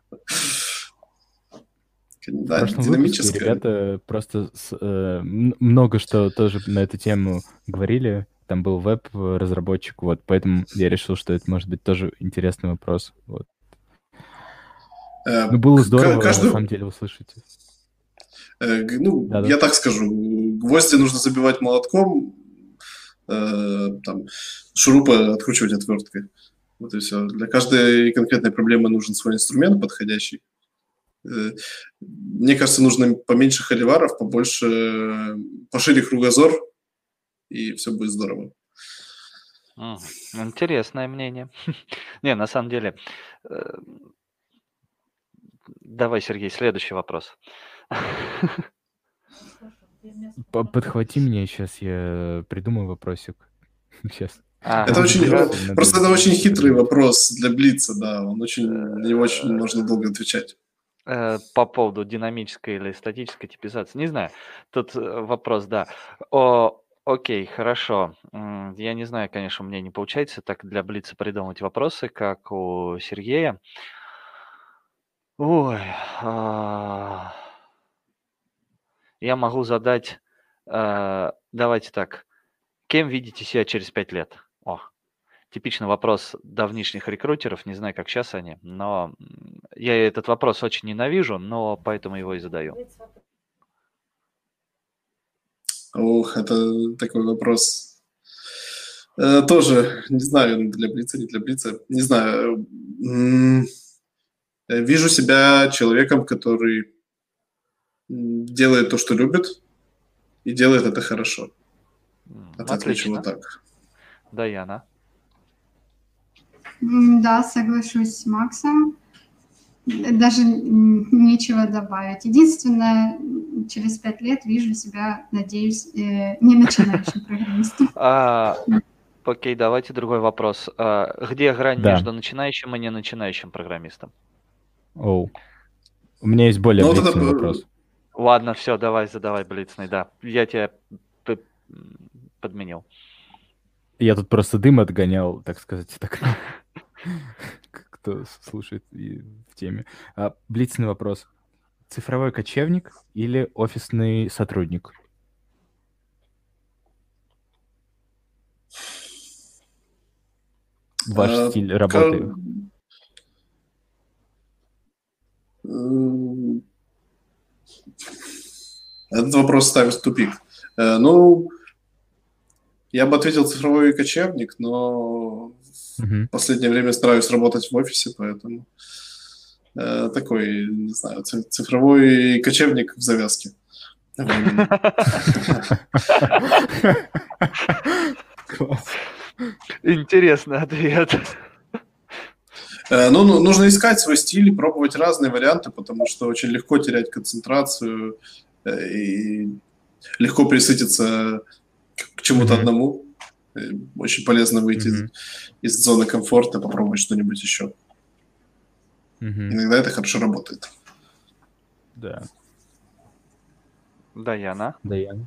Да, динамическое. ребята просто с, э, много что тоже на эту тему говорили. Там был веб-разработчик, вот, поэтому я решил, что это может быть тоже интересный вопрос. Вот. Э, ну, было здорово, каждую... на самом деле, услышать. Э, ну, Да-да. я так скажу, гвозди нужно забивать молотком, э, там, шурупы откручивать отверткой. Вот и все. Для каждой конкретной проблемы нужен свой инструмент подходящий. Э, мне кажется, нужно поменьше холиваров, побольше, пошире кругозор, и все будет здорово. Интересное мнение. Не, на самом деле, э, давай, Сергей, следующий вопрос. Подхвати меня сейчас, я придумаю вопросик. Сейчас. А, это очень, просто это очень хитрый вопрос для Блица, да, он очень, не очень нужно долго отвечать. Э, по поводу динамической или статической типизации, не знаю, тут э, вопрос, да. О, окей, хорошо. Я не знаю, конечно, у меня не получается так для Блица придумать вопросы, как у Сергея. Ой, а... я могу задать, э, давайте так, кем видите себя через пять лет? Типичный вопрос давнишних рекрутеров, не знаю, как сейчас они, но я этот вопрос очень ненавижу, но поэтому его и задаю. Ох, это такой вопрос. Э, тоже, не знаю, для Блица, не для Блица, не знаю. Вижу себя человеком, который делает то, что любит, и делает это хорошо. Это отвечу вот так. Даяна. Да, соглашусь с Максом. Даже нечего добавить. Единственное, через пять лет вижу себя, надеюсь, э, не начинающим программистом. А, окей, давайте другой вопрос. А, где грань Да. между начинающим и не начинающим программистом? Оу. У меня есть более Ну, блицный б- вопрос. Ладно, все, давай, задавай блицный, да. Я тебя подменил. Я тут просто дым отгонял, так сказать, так. Кто слушает и в теме. А, блицный вопрос. Цифровой кочевник или офисный сотрудник? Ваш А, стиль работы. Этот вопрос ставит в тупик. Э, Ну, я бы ответил цифровой кочевник, но В последнее время стараюсь работать в офисе, поэтому э, такой, не знаю, ци- цифровой кочевник в завязке. Интересный ответ. Э, Ну, ну, нужно искать свой стиль, пробовать разные варианты, потому что очень легко терять концентрацию э, и легко присытиться к чему-то одному. Э, Очень полезно выйти из, Мгм. из зоны комфорта, попробовать что-нибудь еще. Мгм. Иногда это хорошо работает. Да. Даяна. Даяна.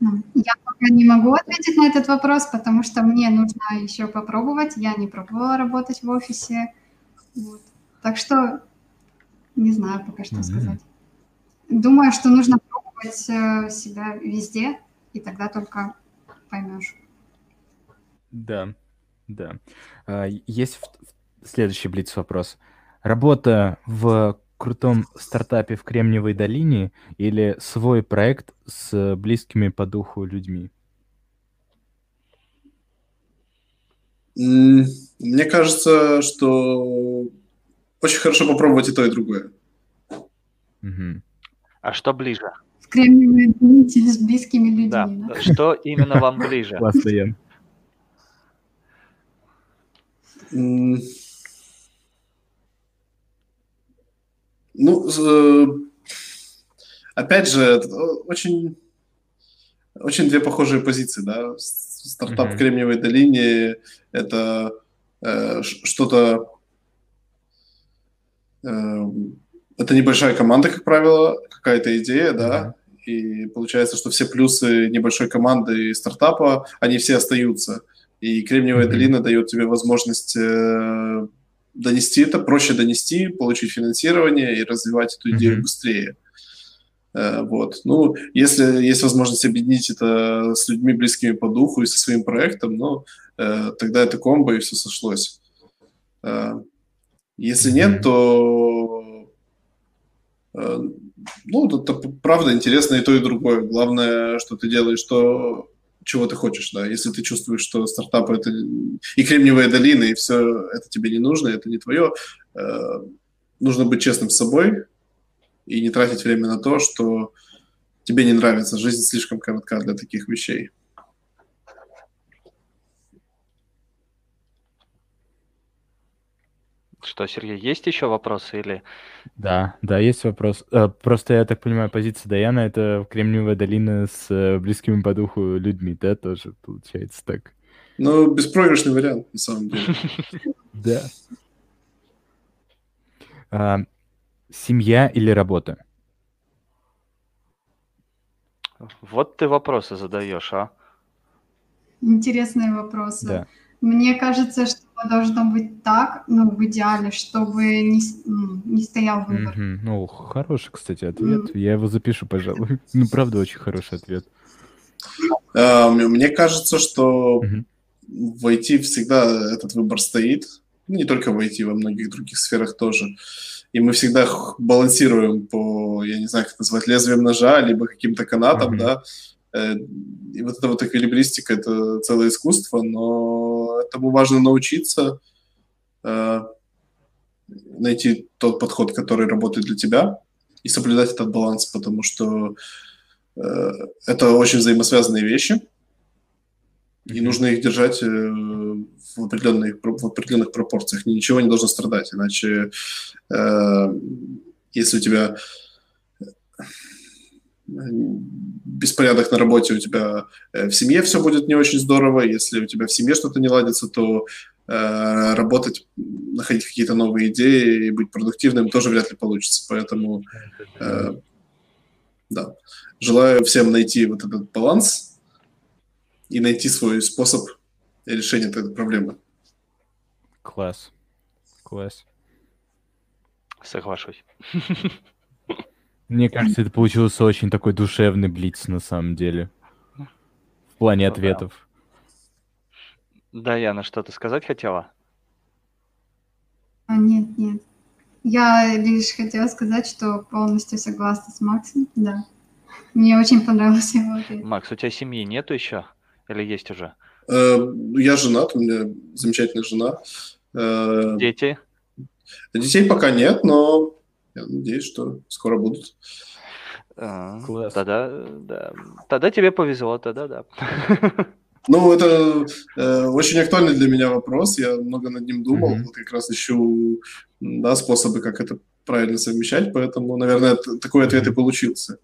Ну, Я пока не могу ответить на этот вопрос, потому что мне нужно еще попробовать. Я не пробовала работать в офисе. Вот. Так что не знаю пока что Мгм. сказать. Думаю, что нужно пробовать э, себя везде, и тогда только поймешь. Да, да. А, Есть следующий блиц вопрос. Работа в крутом стартапе в Кремниевой долине или свой проект с близкими по духу людьми? Мне кажется, что очень хорошо попробовать и то, и другое. Мгм. А что ближе? В Кремниевой долине с близкими людьми. Да. да? Что именно вам ближе? Класс, Даян. М, Ну, э, опять же, это очень, очень две похожие позиции, да. Стартап в Кремниевой долине – это э, что-то... э, это небольшая команда, как правило, какая-то идея, да, и получается, что все плюсы небольшой команды и стартапа, они все остаются. И Кремниевая Мгм. долина дает тебе возможность э, донести это, проще донести, получить финансирование и развивать эту идею Мгм. быстрее. Э, Вот. Ну, если есть возможность объединить это с людьми близкими по духу и со своим проектом, ну, э, тогда это комбо и все сошлось. Э, Если нет, то э, ну, это правда интересно и то, и другое. Главное, что ты делаешь то, чего ты хочешь, да. Если ты чувствуешь, что стартап это и Кремниевая долина, и все это тебе не нужно, это не твое, э, нужно быть честным с собой и не тратить время на то, что тебе не нравится. Жизнь слишком коротка для таких вещей. Что, Сергей, есть еще вопросы или... Да, да, есть вопрос. Э, Просто я так понимаю, позиция Даяна это Кремниевая долина с э, близкими по духу людьми, да, тоже получается так. Ну, беспроигрышный вариант, на самом деле. Да. А, Семья или работа? Вот ты вопросы задаешь, а? Интересные вопросы. Да. Мне кажется, что должно быть так, ну, в идеале, чтобы не, м, не стоял выбор. Мгм. Ну, хороший, кстати, ответ. Я его запишу, пожалуй. Ну, правда, очень хороший ответ. А, Мне кажется, что Мгм. в IT всегда этот выбор стоит. Ну, Не только в IT, во многих других сферах тоже. И мы всегда балансируем по, я не знаю, как это назвать, лезвием ножа, либо каким-то канатом, Мгм. да. Э, И вот эта вот эквилибристика – это целое искусство, но этому важно научиться, э, найти тот подход, который работает для тебя, и соблюдать этот баланс, потому что э, это очень взаимосвязанные вещи. И нужно их держать в определенных, в определенных пропорциях. Ничего не должно страдать, иначе если у тебя беспорядок на работе, у тебя в семье все будет не очень здорово. Если у тебя в семье что-то не ладится, то э, работать, находить какие-то новые идеи и быть продуктивным тоже вряд ли получится. Поэтому, э, да, желаю всем найти вот этот баланс и найти свой способ решения этой проблемы. Класс. Класс. Соглашусь. Мне кажется, это получился очень такой душевный блиц на самом деле. В плане ну, ответов. Да, Яна, что-то сказать хотела? А, нет, нет. Я лишь хотела сказать, что полностью согласна с Максом, да. Мне очень понравился его ответ. Макс, у тебя семьи нету еще? Или есть уже? Э, я женат, у меня замечательная жена. Э, Дети? Детей пока нет, но я надеюсь, что скоро будут. А, Класс. Тогда, да. Тогда тебе повезло, тогда да. Ну, это э, очень актуальный для меня вопрос. Я много над ним думал. Mm-hmm. Вот как раз ищу да, способы, как это правильно совмещать. Поэтому, наверное, такой ответ и получился.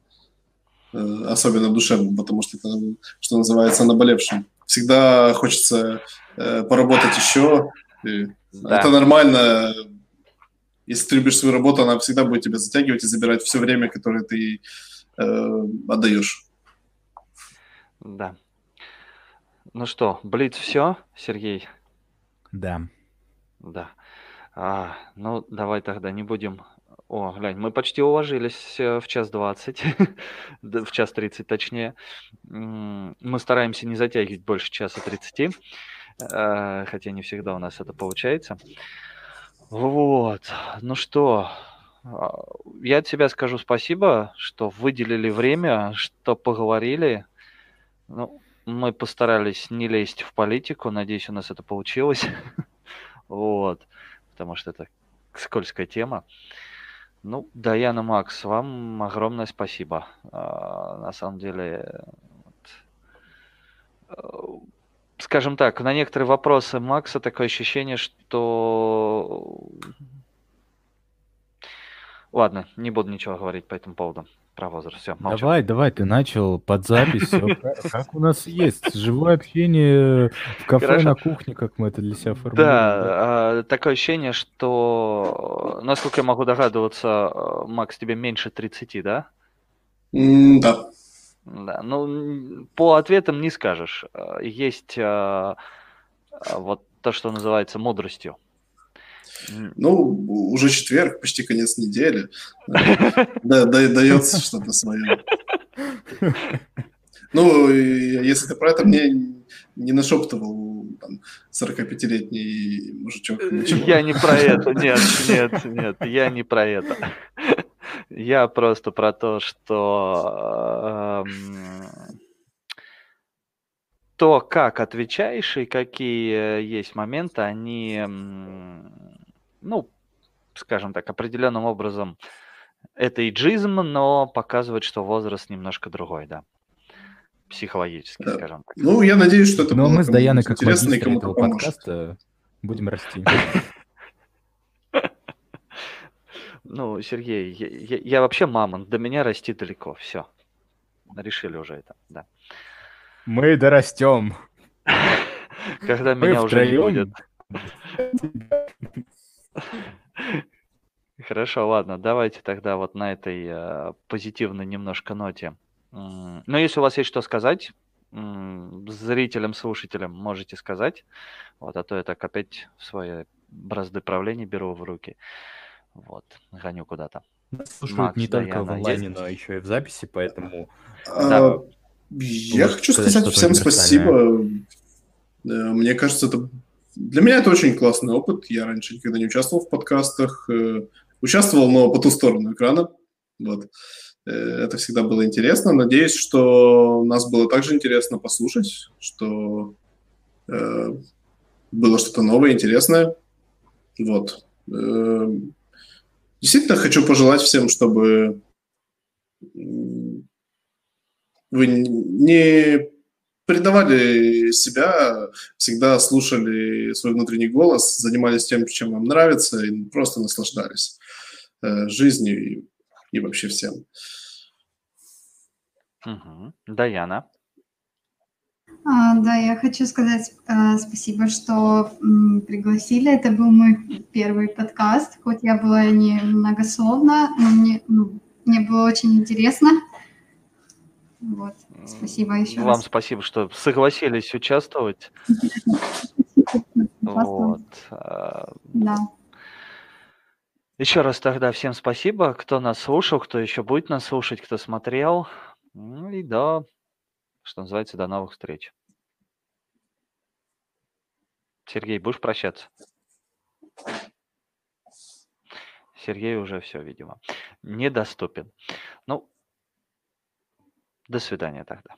Э, особенно душевным, потому что это, что называется, наболевшим. Всегда хочется э, поработать еще. Да. Это нормально если ты любишь свою работу, она всегда будет тебя затягивать и забирать все время, которое ты э, отдаешь. Да. Ну что, Блиц все, Сергей? Да. Да. А, ну, давай тогда не будем... О, глянь, мы почти уложились э, в час двадцать, в час тридцать точнее. Мы стараемся не затягивать больше часа тридцати, э, хотя не всегда у нас это получается. Вот. Ну что, а, я от себя скажу спасибо, что выделили время, что поговорили. Ну, мы постарались не лезть в политику. Надеюсь, у нас это получилось. Вот. Потому что это скользкая тема. Ну, Даяна Макс, вам огромное спасибо. А, на самом деле, скажем так, на некоторые вопросы Макса такое ощущение, что... Ладно, не буду ничего говорить по этому поводу. Про возраст. Все, молчу. Давай, давай, ты начал под запись. Как у нас есть живое общение в кафе на кухне, как мы это для себя формируем. Да, такое ощущение, что, насколько я могу догадываться, Макс, тебе меньше 30, да? Да. Да, ну, по ответам не скажешь. Э, есть а, вот то, что называется мудростью. Ну, уже четверг, почти конец недели. Да, дается что-то свое. Ну, если ты про это мне не нашептывал там, 45-летний мужичок. Ничего. Я не про это, нет, нет, нет, я не про это. Я просто про то, что э, то, как отвечаешь и какие есть моменты, они, ну, скажем так, определенным образом это иджизм, но показывает, что возраст немножко другой, да. Психологически, да. скажем так. Ну, я надеюсь, что это Но мы с Даяной, как интересно и этого подкаста, будем расти. Ну, Сергей, я, я, я вообще мамонт, до меня расти далеко, все. Решили уже это, да. Мы дорастем. Когда Мы меня уже не будет. Хорошо, ладно, давайте тогда вот на этой э, позитивной немножко ноте. Но ну, если у вас есть что сказать, зрителям, слушателям можете сказать. Вот, а то я так опять свои бразды правления беру в руки. Вот, гоню куда-то. слушают Макс, не только в онлайне, но еще и в записи, поэтому... А, да. Я хочу сказать, сказать всем спасибо. Мне кажется, это для меня это очень классный опыт. Я раньше никогда не участвовал в подкастах. Э, участвовал, но по ту сторону экрана. Вот. Э, это всегда было интересно. Надеюсь, что нас было также интересно послушать, что э, было что-то новое, интересное. Вот. Действительно хочу пожелать всем, чтобы вы не предавали себя, всегда слушали свой внутренний голос, занимались тем, чем вам нравится, и просто наслаждались э, жизнью и, и вообще всем. Угу. Даяна. А, да, я хочу сказать а, спасибо, что пригласили. Это был мой первый подкаст, хоть я была не многословна, но мне, ну, мне было очень интересно. Вот, спасибо еще Вам раз. спасибо, что согласились участвовать. Вот. а, Да. Еще раз тогда всем спасибо, кто нас слушал, кто еще будет нас слушать, кто смотрел. Ну и до, что называется, до новых встреч. Сергей, будешь прощаться? Сергей уже все, видимо, недоступен. Ну, до свидания тогда.